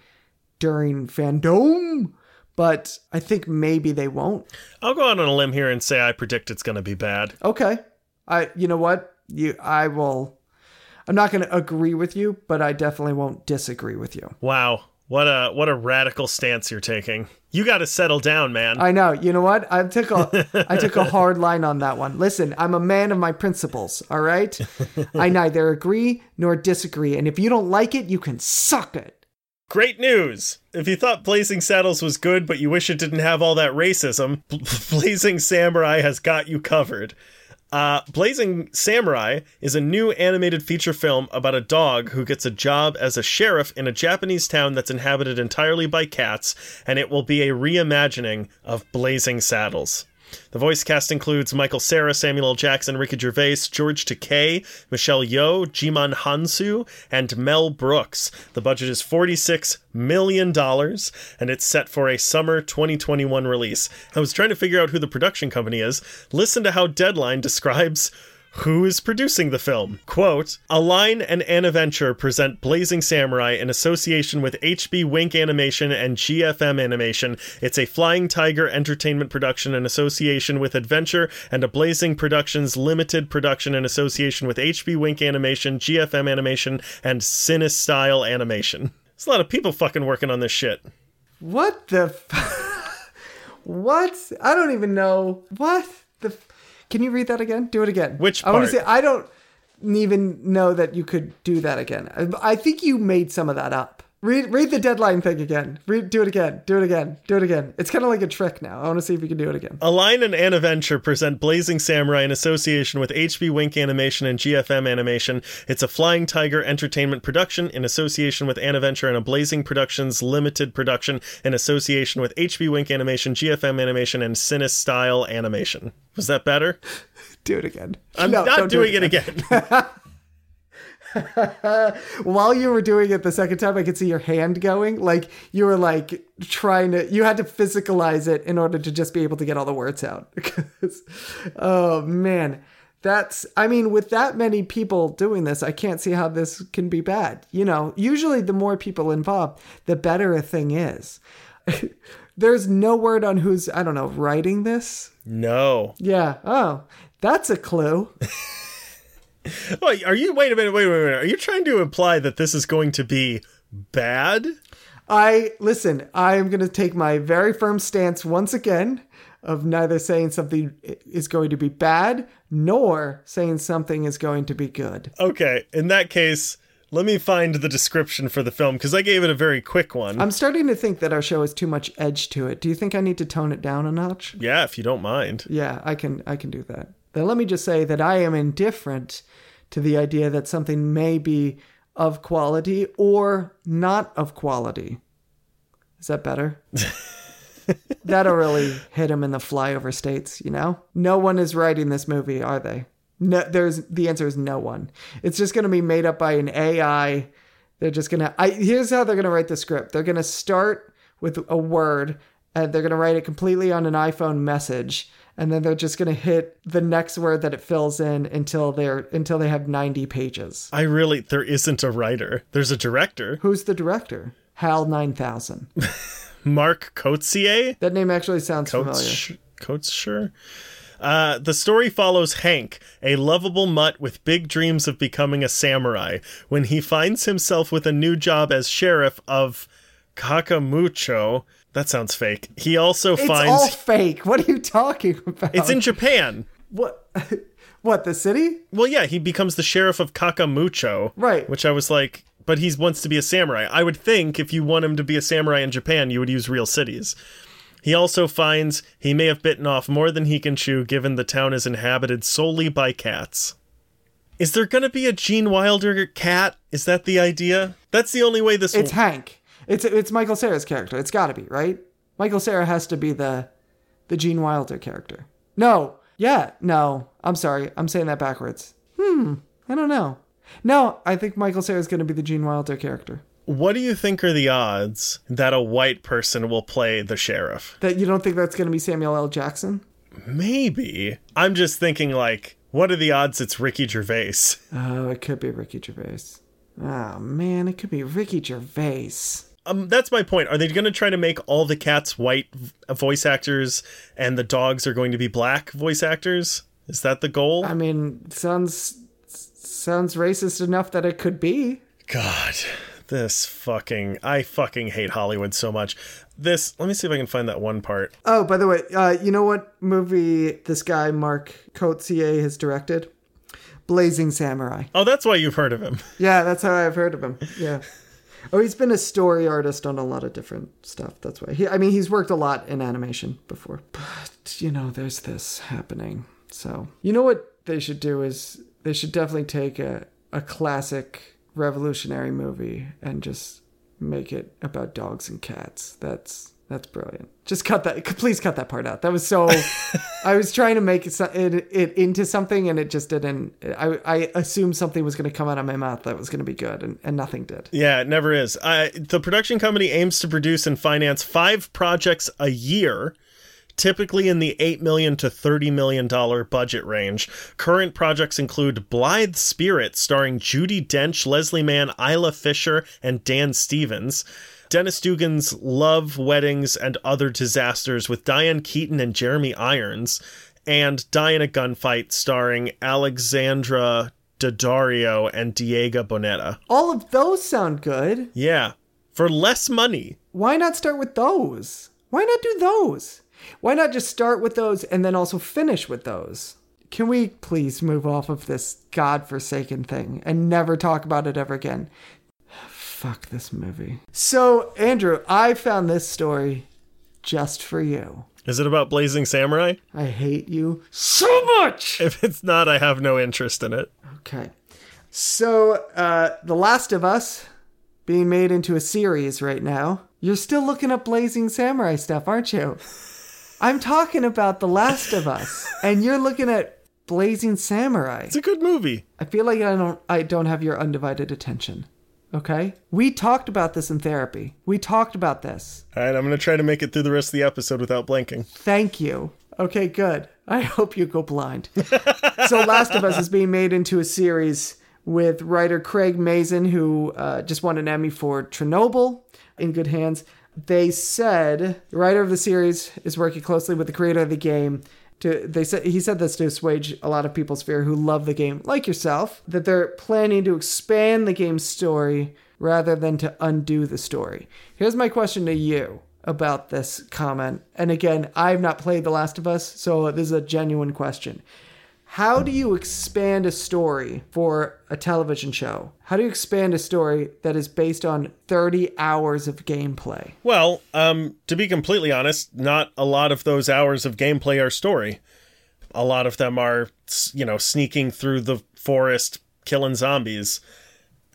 during FanDome, but I think maybe they won't. I'll go out on a limb here and say I predict it's going to be bad. Okay. I, you know what? You, I will, I'm not going to agree with you, but I definitely won't disagree with you. Wow. What a what a radical stance you're taking. You got to settle down, man. I know. You know what? I took a I took a hard line on that one. Listen, I'm a man of my principles, all right? I neither agree nor disagree, and if you don't like it, you can suck it. Great news! If you thought Blazing Saddles was good, but you wish it didn't have all that racism, Blazing Samurai has got you covered. Uh, Blazing Samurai is a new animated feature film about a dog who gets a job as a sheriff in a Japanese town that's inhabited entirely by cats, and it will be a reimagining of Blazing Saddles. The voice cast includes Michael Cera, Samuel L. Jackson, Ricky Gervais, George Takei, Michelle Yeoh, Djimon Hounsou, and Mel Brooks. The budget is $46 million, and it's set for a summer 2021 release. I was trying to figure out who the production company is. Listen to how Deadline describes who is producing the film. Quote, Align and Aniventure present Blazing Samurai in association with HB Wink Animation and GFM Animation. It's a Flying Tiger entertainment production in association with Aniventure and a Blazing Productions limited production in association with HB Wink Animation, GFM Animation, and Cinesite Animation. There's a lot of people fucking working on this shit. What the f- What? I don't even know. What the f- Can you read that again? Do it again. Which part? I want to say I don't even know that you could do that again. I, I think you made some of that up. Read read the deadline thing again. Read do it again. Do it again. Do it again. It's kind of like a trick now. I want to see if you can do it again. Align and Aniventure present Blazing Samurai in association with HB Wink Animation and GFM Animation. It's a Flying Tiger entertainment production in association with Aniventure and a Blazing Productions limited production in association with HB Wink Animation, GFM Animation, and Cinesite Animation. Was that better? Do it again. I'm No, not don't do doing it again. While you were doing it the second time, I could see your hand going. Like you were like trying to, you had to physicalize it in order to just be able to get all the words out. Because, oh man, that's, I mean, with that many people doing this, I can't see how this can be bad. You know, usually the more people involved, the better a thing is. There's no word on who's, I don't know, writing this. no. Yeah. Oh, that's a clue. Wait, are you? Wait a minute. Wait, wait, wait. Are you trying to imply that this is going to be bad? I listen, I am going to take my very firm stance once again of neither saying something is going to be bad nor saying something is going to be good. Okay. In that case, Let me find the description for the film because I gave it a very quick one. I'm starting to think that our show has too much edge to it. Do you think I need to tone it down a notch? yeah, if you don't mind. Yeah, I can I can do that. Then let me just say that I am indifferent to the idea that something may be of quality or not of quality. Is that better? That'll really hit him in the flyover states, you know? No one is writing this movie, are they? No, there's the answer is no one. It's just going to be made up by an AI. They're just going to I here's how they're going to write the script. They're going to start with a word and they're going to write it completely on an iPhone message and then they're just going to hit the next word that it fills in until they're until they have 90 pages. I really, there isn't a writer. There's a director, Who's the director? Hal 9000. Mark Koetzer. That name actually sounds familiar. Coates, Coates, sure. Uh, the story follows Hank, a lovable mutt with big dreams of becoming a samurai, when he finds himself with a new job as sheriff of Kakamucho. That sounds fake. He also It's finds all fake. What are you talking about? it's in Japan. what? What the city? Well, yeah, he becomes the sheriff of Kakamucho. Right. Which I was like, but he wants to be a samurai. I would think if you want him to be a samurai in Japan, you would use real cities. He also finds he may have bitten off more than he can chew, given the town is inhabited solely by cats. Is there going to be a Gene Wilder cat? Is that the idea? That's the only way this. It's will... Hank. It's it's Michael Cera's character. It's got to be right. Michael Cera has to be the the Gene Wilder character. No, yeah, no. I'm sorry. I'm saying that backwards. Hmm. I don't know. No, I think Michael Sarah is going to be the Gene Wilder character. What do you think are the odds that a white person will play the sheriff? That you don't think that's going to be Samuel L. Jackson? Maybe. I'm just thinking, like, what are the odds it's Ricky Gervais? Oh, it could be Ricky Gervais. Oh man, it could be Ricky Gervais. Um, that's my point. Are they going to try to make all the cats white voice actors and the dogs are going to be black voice actors? Is that the goal? I mean, sounds sounds racist enough that it could be. God, this fucking. I fucking hate Hollywood so much. This. Let me see if I can find that one part. Oh, by the way, uh, you know what movie this guy Mark Koetzer has directed? Blazing Samurai. Oh, that's why you've heard of him. Yeah, that's how I've heard of him. Yeah. Oh, he's been a story artist on a lot of different stuff. That's why. He, I mean, he's worked a lot in animation before. But, you know, there's this happening. So, you know what they should do is they should definitely take a, a classic revolutionary movie and just make it about dogs and cats. That's that's brilliant. Just cut that. Please cut that part out. That was so. I was trying to make it, it, it into something, and it just didn't. I I assumed something was going to come out of my mouth that was going to be good, and, and nothing did. Yeah, it never is. The production company aims to produce and finance five projects a year, typically in the eight million to thirty million dollar budget range. Current projects include Blithe Spirit, starring Judi Dench, Leslie Mann, Isla Fisher, and Dan Stevens. Dennis Dugan's Love, Weddings, and Other Disasters with Diane Keaton and Jeremy Irons, and Die in a Gunfight starring Alexandra Daddario and Diego Boneta. All of those sound good. Yeah, for less money. Why not start with those? Why not do those? Why not just start with those and then also finish with those? Can we please move off of this godforsaken thing and never talk about it ever again? Fuck this movie. So, Andrew, I found this story just for you. Is it about Blazing Samurai? I hate you so much. If it's not, I have no interest in it. Okay. So, uh, The Last of Us being made into a series right now. You're still looking up Blazing Samurai stuff, aren't you? I'm talking about The Last of Us, and you're looking at Blazing Samurai. It's a good movie. I feel like I don't I don't have your undivided attention. Okay? We talked about this in therapy. We talked about this. All right, I'm going to try to make it through the rest of the episode without blinking. Thank you. Okay, good. I hope you go blind. so, Last of Us is being made into a series with writer Craig Mazin, who uh, just won an Emmy for Chernobyl, in good hands. They said the writer of the series is working closely with the creator of the game. To they said he said this to assuage a lot of people's fear who love the game, like yourself, that they're planning to expand the game's story rather than to undo the story. Here's my question to you about this comment. And again, I've not played The Last of Us, so this is a genuine question. How do you expand a story for a television show? How do you expand a story that is based on 30 hours of gameplay? Well, um, to be completely honest, not a lot of those hours of gameplay are story. A lot of them are, you know, sneaking through the forest, killing zombies.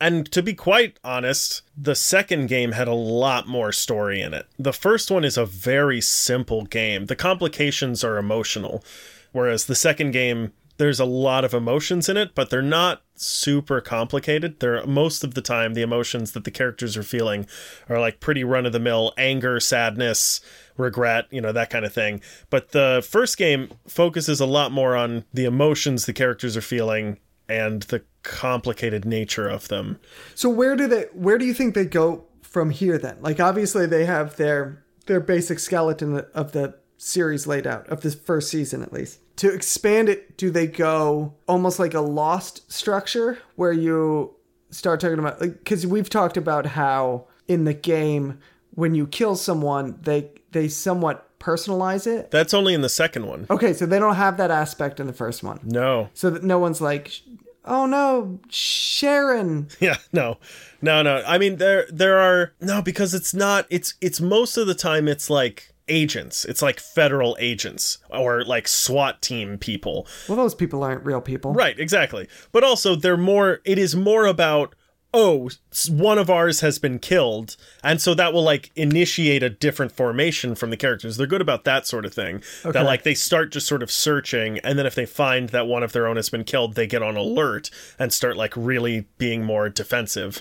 And to be quite honest, the second game had a lot more story in it. The first one is a very simple game. The complications are emotional, whereas the second game there's a lot of emotions in it, but they're not super complicated. They're most of the time the emotions that the characters are feeling are like pretty run of the mill anger, sadness, regret, you know, that kind of thing. But the first game focuses a lot more on the emotions the characters are feeling and the complicated nature of them. So where do they where do you think they go from here then? Like obviously they have their their basic skeleton of the series laid out of this first season at least. To expand it, do they go almost like a lost structure where you start talking about like cuz we've talked about how in the game when you kill someone they they somewhat personalize it. That's only in the second one. Okay, so they don't have that aspect in the first one. No. So that no one's like oh no, Sharon. Yeah, no. No, no. I mean there there are no because it's not it's it's most of the time it's like agents. It's like federal agents or like SWAT team people. Well, those people aren't real people. Right, exactly. But also they're more it is more about oh, one of ours has been killed, and so that will like initiate a different formation from the characters. They're good about that sort of thing. That like they start just sort of searching, and then if they find that one of their own has been killed, they get on alert and start like really being more defensive,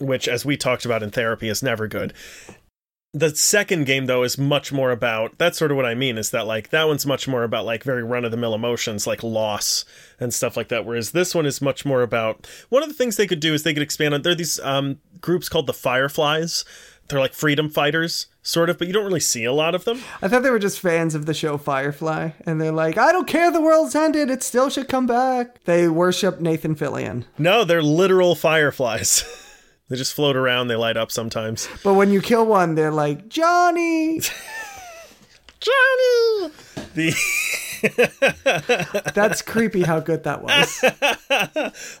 which, as we talked about in therapy, is never good. The second game though is much more about that's sort of what I mean is that like that one's much more about like very run of the mill emotions like loss and stuff like that whereas this one is much more about one of the things they could do is they could expand on there are these um groups called the Fireflies they're like freedom fighters sort of but you don't really see a lot of them I thought they were just fans of the show Firefly, and they're like, I don't care the world's ended, it still should come back. They worship Nathan Fillion. no they're literal fireflies they just float around they light up sometimes But when you kill one, they're like, Johnny! Johnny the That's creepy how good that was.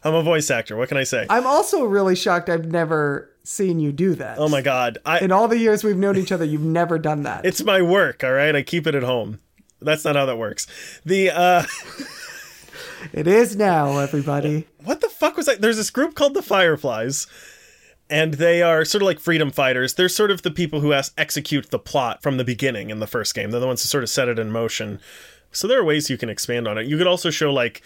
I'm a voice actor what can I say I'm also really shocked I've never seen you do that. oh my god I In all the years we've known each other, you've never done that. It's my work, all right? I keep it at home. That's not how that works. The uh it is now, everybody. what the fuck was that? There's this group called the Fireflies and they are sort of like freedom fighters. They're sort of the people who has execute the plot from the beginning in the first game. They're the ones who sort of set it in motion. So there are ways you can expand on it. You could also show like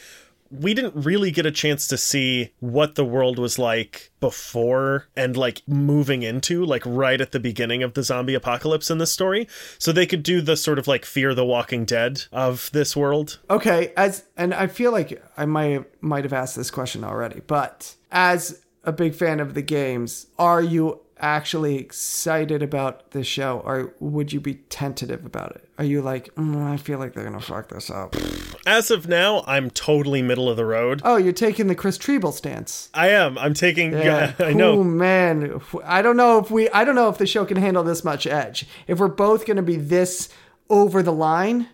we didn't really get a chance to see what the world was like before and like moving into like right at the beginning of the zombie apocalypse in this story so they could do the sort of like fear the walking dead of this world Okay, as and I feel like I might might have asked this question already, but as a big fan of the games, are you actually excited about the show, or would you be tentative about it? Are you like, mm, I feel like they're gonna fuck this up? as of now i'm totally middle of the road Oh, you're taking the Chris Treble stance. i am i'm taking yeah, i Ooh, know man. I don't know if we. I don't know if the show can handle this much edge. If we're both gonna be this over the line,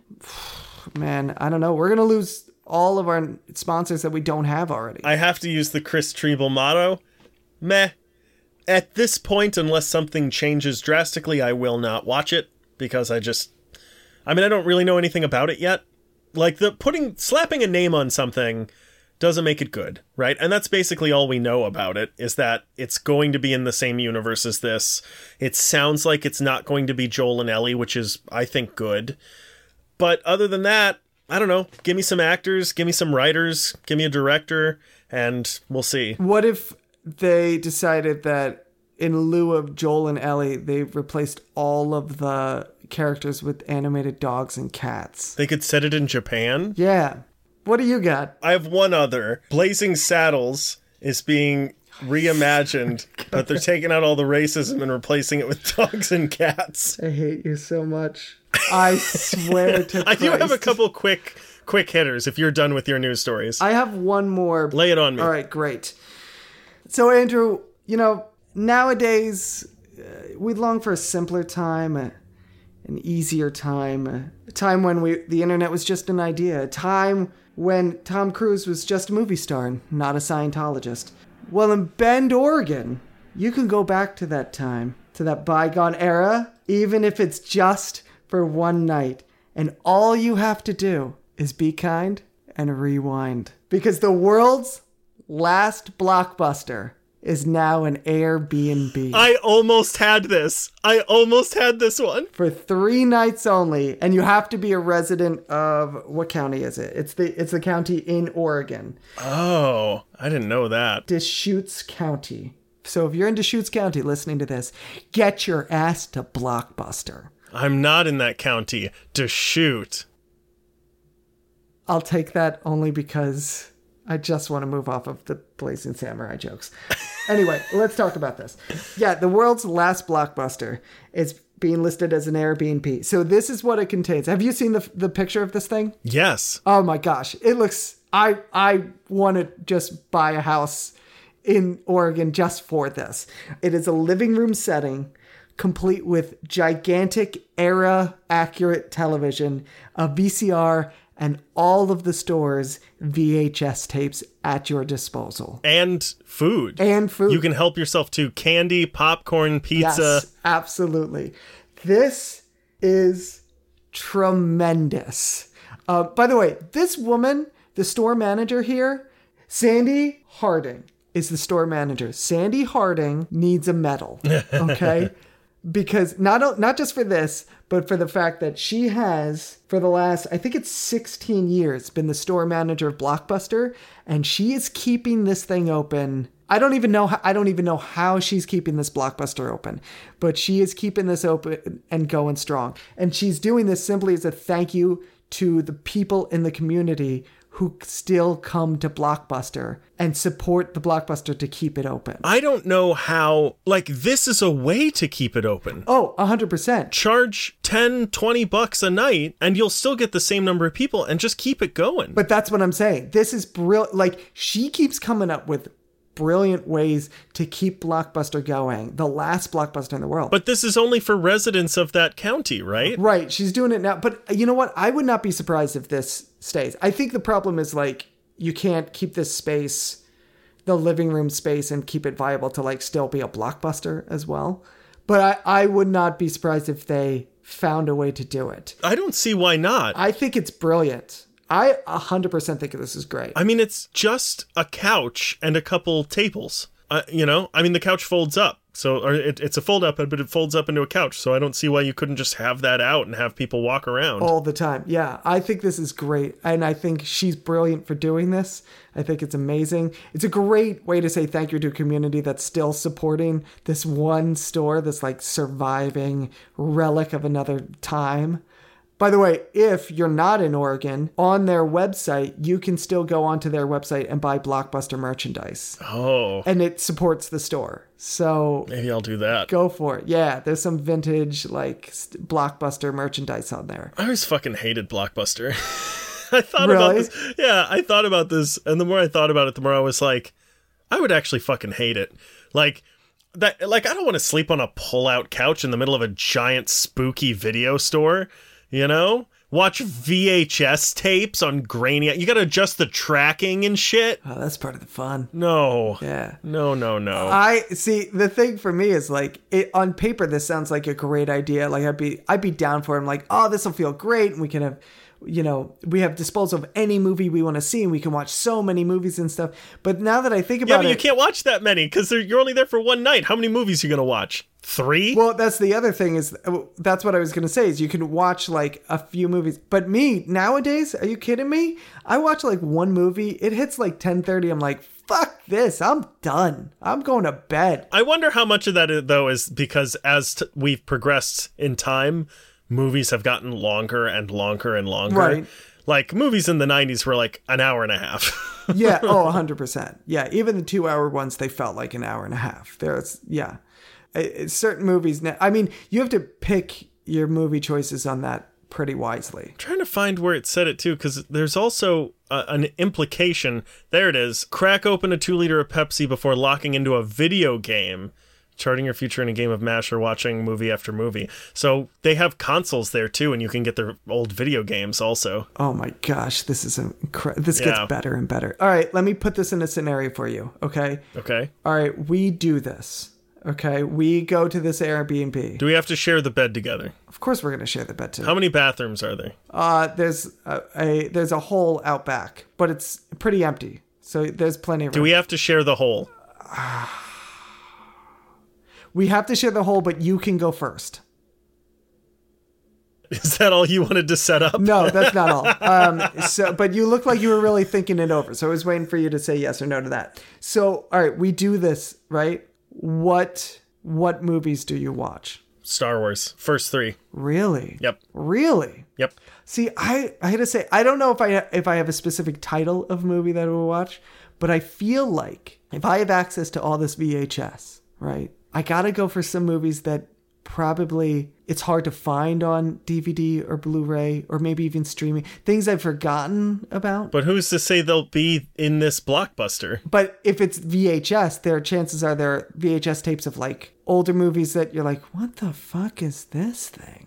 man, I don't know. We're gonna lose all of our sponsors that we don't have already. I have to use the Chris Treble motto. Meh. At this point, unless something changes drastically, I will not watch it because I just I mean, I don't really know anything about it yet. Like the putting slapping a name on something doesn't make it good, right? And that's basically all we know about it is that it's going to be in the same universe as this. It sounds like it's not going to be Joel and Ellie, which is I think good. But other than that, I don't know. Give me some actors, give me some writers, give me a director, and we'll see. What if they decided that in lieu of Joel and Ellie, they replaced all of the characters with animated dogs and cats? They could set it in Japan. Yeah. What do you got? I have one other. Blazing Saddles is being reimagined, oh but they're taking out all the racism and replacing it with dogs and cats. I hate you so much. I swear to I do have a couple quick quick hitters if you're done with your news stories. I have one more. Lay it on me. All right, great. So, Andrew, you know, nowadays uh, we long for a simpler time, a, an easier time, a, a time when we the internet was just an idea, a time when Tom Cruise was just a movie star and not a Scientologist. Well, in Bend, Oregon, you can go back to that time, to that bygone era, even if it's just for one night. And all you have to do is be kind and rewind. Because the world's last blockbuster is now an Airbnb. I almost had this. I almost had this one. for three nights only, and you have to be a resident of what county is it? It's the it's the county in Oregon, Oh, I didn't know that. Deschutes County. So if you're in Deschutes County listening to this, get your ass to Blockbuster. I'm not in that county to shoot. I'll take that only because I just want to move off of the Blazing Samurai jokes. anyway, let's talk about this. Yeah, the world's last blockbuster is being listed as an Airbnb. So this is what it contains. Have you seen the the picture of this thing? Yes. Oh my gosh, it looks. I I want to just buy a house in Oregon just for this. It is a living room setting, complete with gigantic era accurate television, a VCR, and all of the store's VHS tapes at your disposal. And food. And food. You can help yourself to candy, popcorn, pizza. Yes, absolutely. This is tremendous. Uh, by the way, this woman, the store manager here, Sandy Harding, is the store manager. Sandy Harding needs a medal. Okay. Because not not just for this, but for the fact that she has for the last I think it's 16 years been the store manager of Blockbuster and she is keeping this thing open. I don't even know how, I don't even know how she's keeping this Blockbuster open, but she is keeping this open and going strong. And she's doing this simply as a thank you to the people in the community who still come to Blockbuster and support the Blockbuster to keep it open. I don't know how, like, this is a way to keep it open. Oh, 100%. Charge 10, 20 bucks a night, and you'll still get the same number of people and just keep it going. But that's what I'm saying. This is brilliant. Like, she keeps coming up with brilliant ways to keep Blockbuster going. The last Blockbuster in the world. But this is only for residents of that county, right? Right, she's doing it now. But you know what? I would not be surprised if this stays. I think the problem is like you can't keep this space, the living room space, and keep it viable to like still be a blockbuster as well. But I, I would not be surprised if they found a way to do it. I don't see why not. I think it's brilliant. I 100% think this is great. I mean, it's just a couch and a couple tables. Uh, you know, I mean, the couch folds up, so or it, it's a fold up, but it folds up into a couch. So I don't see why you couldn't just have that out and have people walk around. all the time. Yeah, I think this is great. And I think she's brilliant for doing this. I think it's amazing. It's a great way to say thank you to a community that's still supporting this one store, this like surviving relic of another time. By the way, if you're not in Oregon, on their website, you can still go onto their website and buy Blockbuster merchandise. Oh, And it supports the store. So maybe I'll do that. go for it. Yeah, there's some vintage like st- Blockbuster merchandise on there. I always fucking hated Blockbuster. I thought about Really? this. Yeah, I thought about this, and the more I thought about it, the more I was like, I would actually fucking hate it. Like that. Like I don't want to sleep on a pull-out couch in the middle of a giant spooky video store. You know, watch VHS tapes on grainy. You got to adjust the tracking and shit. Oh, that's part of the fun. No. Yeah. No, no, no. I see the thing for me is like it on paper this sounds like a great idea. Like I'd be I'd be down for it. I'm like, oh, this will feel great and we can have you know, we have disposal of any movie we want to see and we can watch so many movies and stuff. But now that I think about it, yeah, but you it can't watch that many because you're only there for one night. How many movies are you gonna watch? Three? Well, that's the other thing is that's what I was going to say is you can watch like a few movies. But me nowadays, are you kidding me? I watch like one movie, it hits like 10:30. I'm like, "Fuck this. I'm done. I'm going to bed." I wonder how much of that though is because as t- we've progressed in time, movies have gotten longer and longer and longer. Right. Like movies in the 90s were like an hour and a half. yeah oh 100% yeah even the two hour ones they felt like an hour and a half there's yeah Uh, certain movies now i mean you have to pick your movie choices on that pretty wisely trying to find where it said it too because there's also uh, an implication there it is crack open a two liter of pepsi before locking into a video game charting your future in a game of MASH or watching movie after movie. So they have consoles there too, and you can get their old video games also. Oh my gosh, this is incredible this Yeah. gets better and better. All right, let me put this in a scenario for you, okay? Okay. All right, we do this. Okay, we go to this Airbnb. Do we have to share the bed together? of course, we're gonna share the bed too. How many bathrooms are there? Uh, there's a, a there's a hole out back, but it's pretty empty, so there's plenty of Do room. we have to share the whole? we have to share the hole, but you can go first. Is that all you wanted to set up? No, that's not all. Um, so, but you look like you were really thinking it over. So I was waiting for you to say yes or no to that. So, all right, we do this, right? What what movies do you watch? Star Wars. First three. Really? Yep. Really? Yep. See, I I had to say I don't know if I if I have a specific title of movie that I will watch, but I feel like if I have access to all this VHS, right? I got to go for some movies that probably it's hard to find on DVD or Blu-ray or maybe even streaming. Things I've forgotten about. But who's to say they'll be in this blockbuster? But if it's VHS, there chances are there are VHS tapes of like older movies that you're like, what the fuck is this thing?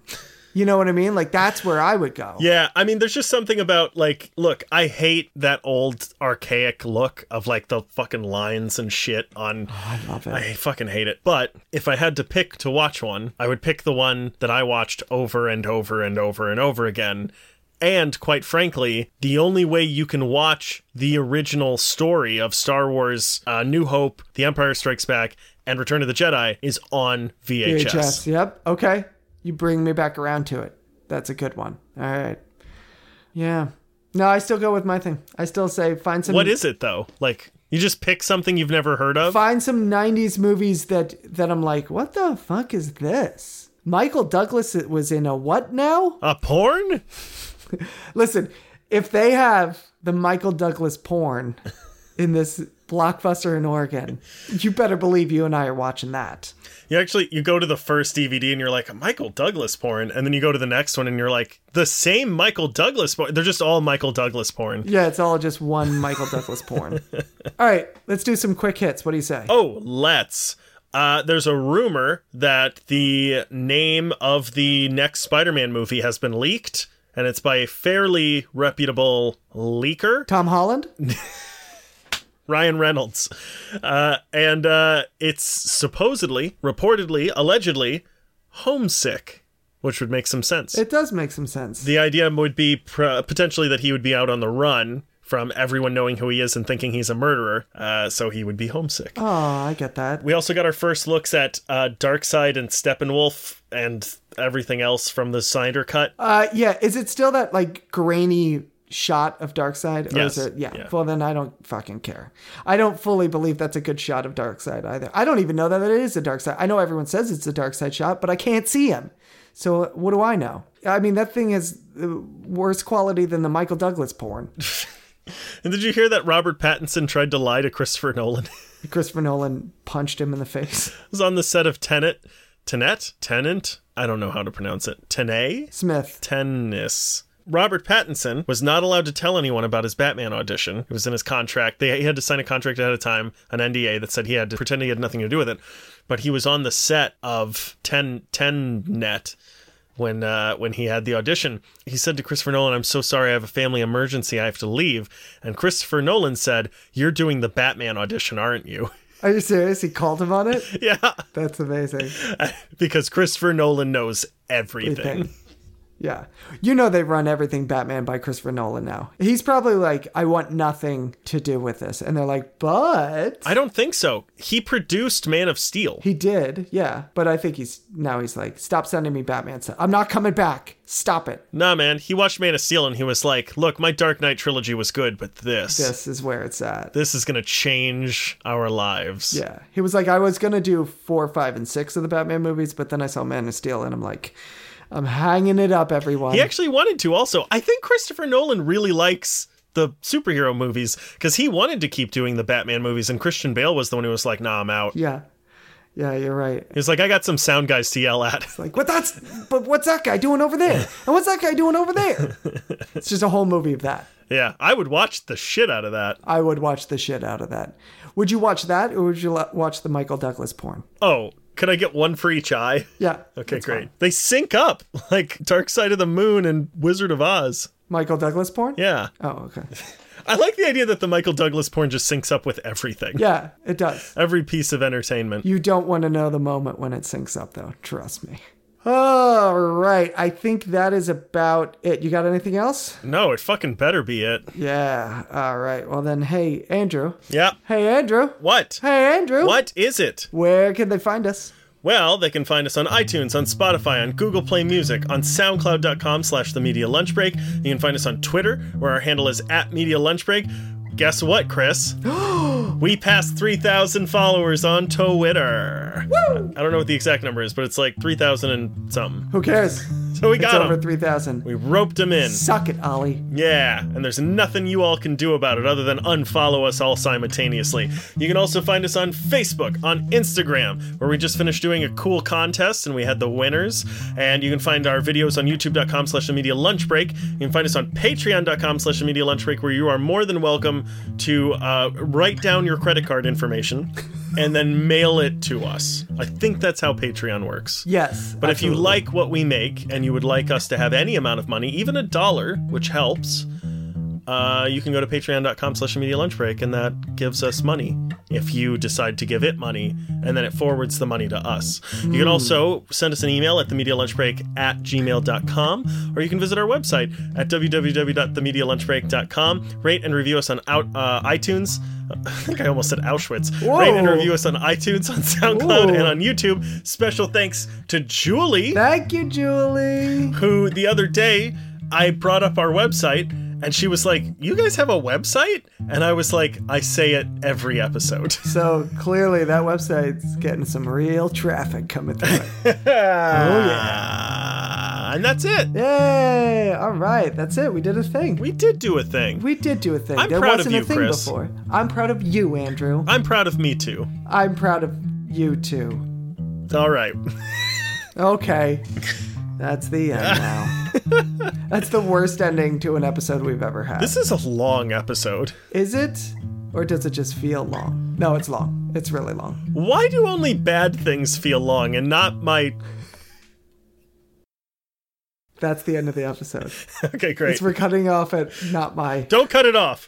You know what I mean? Like that's where I would go. Yeah, I mean, there's just something about like, look, I hate that old archaic look of like the fucking lines and shit on. I love it. I fucking hate it. But if I had to pick to watch one, I would pick the one that I watched over and over and over and over again. And quite frankly, the only way you can watch the original story of Star Wars uh, New Hope, The Empire Strikes Back, and Return of the Jedi is on VHS. VHS. Yep. Okay. You bring me back around to it. That's a good one. All right. Yeah. No, I still go with my thing. I still say find some What is it though? Like, you just pick something you've never heard of? find some 90s movies that that I'm like, "What the fuck is this?" Michael Douglas was in a what now? A porn? Listen, if they have the Michael Douglas porn in this blockbuster in Oregon, you better believe you and I are watching that. You actually you go to the first DVD and you're like Michael Douglas porn, and then you go to the next one and you're like the same Michael Douglas porn. They're just all Michael Douglas porn. Yeah, it's all just one Michael Douglas porn. All right, let's do some quick hits. What do you say? Oh, let's. Uh, there's a rumor that the name of the next Spider-Man movie has been leaked, and it's by a fairly reputable leaker, Tom Holland? Ryan Reynolds, uh, and uh, it's supposedly, reportedly, allegedly, homesick, which would make some sense. It does make some sense. The idea would be pr- potentially that he would be out on the run from everyone knowing who he is and thinking he's a murderer, uh, so he would be homesick. Oh, I get that. We also got our first looks at uh, Darkseid and Steppenwolf and everything else from the Snyder cut. Uh, yeah, is it still that like grainy shot of Darkseid? Or Yes, is it yeah. yeah. Well then I don't fucking care. I don't fully believe that's a good shot of Darkseid either. I don't even know that it is a Darkseid. I know everyone says it's a Darkseid shot, but I can't see him. So what do I know? I mean that thing is uh, worse quality than the Michael Douglas porn. And did you hear that Robert Pattinson tried to lie to Christopher Nolan? Christopher Nolan punched him in the face. was on the set of Tenet. Tenet? Tenant? I don't know how to pronounce it. Tenet? Smith. tennis. Robert Pattinson was not allowed to tell anyone about his Batman audition. It was in his contract. They, he had to sign a contract ahead of time, an NDA that said he had to pretend he had nothing to do with it. But he was on the set of 10, 10 Net when uh, when he had the audition. He said to Christopher Nolan, "I'm so sorry, I have a family emergency. I have to leave." And Christopher Nolan said, "You're doing the Batman audition, aren't you?" Are you serious? He called him on it? yeah, That's amazing. because Christopher Nolan knows everything. Everything. Yeah. You know they run everything Batman by Christopher Nolan now. He's probably like, I want nothing to do with this. And they're like, but I don't think so. He produced Man of Steel. he did, yeah. But I think he's now he's like, stop sending me Batman stuff. I'm not coming back. Stop it. Nah, man. He watched Man of Steel and he was like, "Look, my Dark Knight trilogy was good, but this, this, This is where it's at. This is gonna change our lives." Yeah. He was like, I was gonna do four, five, and six of the Batman movies, but then I saw Man of Steel and I'm like, I'm hanging it up, everyone. He actually wanted to. Also, I think Christopher Nolan really likes the superhero movies because he wanted to keep doing the Batman movies, and Christian Bale was the one who was like, "Nah, I'm out." yeah. Yeah, you're right. He's like, "I got some sound guys to yell at." Like, what that's but what's that guy doing over there? And what's that guy doing over there? It's just a whole movie of that. yeah, I would watch the shit out of that. I would watch the shit out of that. Would you watch that or would you watch the Michael Douglas porn? Oh, could I get one for each eye? Yeah. Okay, great. fine. They sync up like Dark Side of the Moon and Wizard of Oz. Michael Douglas porn? Yeah. Oh, okay. I like the idea that the Michael Douglas porn just syncs up with everything. Yeah, it does. Every piece of entertainment. You don't want to know the moment when it syncs up, though. Trust me. All right. I think that is about it. You got anything else? No, it fucking better be it. Yeah. All right. Well, then, hey, Andrew. Yeah. Hey, Andrew. What? Hey, Andrew. What is it? Where can they find us? Well, they can find us on iTunes, on Spotify, on Google Play Music, on SoundCloud.com slash The Media Lunch Break. You can find us on Twitter, where our handle is at Media Lunch Break. Guess what, Chris? we passed 3,000 followers on Twitter. I don't know what the exact number is, but it's like 3,000 and something. Who cares? So we It's got over them. 3,000. We roped them in. Suck it, Ollie. Yeah, and there's nothing you all can do about it other than unfollow us all simultaneously. You can also find us on Facebook, on Instagram, where we just finished doing a cool contest and we had the winners. And you can find our videos on youtube.com slash media lunch break. You can find us on patreon.com slash media lunch break, where you are more than welcome to uh, write down your credit card information and then mail it to us. I think that's how Patreon works. Yes. But if you like what we make and you would like us to have any amount of money, even a dollar, which helps, uh, you can go to patreon.com slash media lunch break and that gives us money if you decide to give it money and then it forwards the money to us. You can also send us an email at themedialunchbreak at gmail.com or you can visit our website at www.themedialunchbreak.com. Rate and review us on out, uh, iTunes. I think I almost said Auschwitz. Rate and review us on iTunes, on SoundCloud, Ooh. and on YouTube. Special thanks to Julie Thank you, Julie. who the other day I brought up our website and she was like, You guys have a website? And I was like, I say it every episode. So clearly that website's getting some real traffic coming through oh, yeah. And that's it. Yay! All right, that's it. We did a thing. We did do a thing. We did do a thing. I'm there proud of wasn't you, a thing Chris. before. I'm proud of you, Andrew. I'm proud of me too. I'm proud of you too. All right. Okay. That's the end now. That's the worst ending to an episode we've ever had. This is a long episode. Is it? Or does it just feel long? No, it's long. It's really long. Why do only bad things feel long and not my. That's the end of the episode. Okay, great. It's we're cutting off at not my Don't cut it off.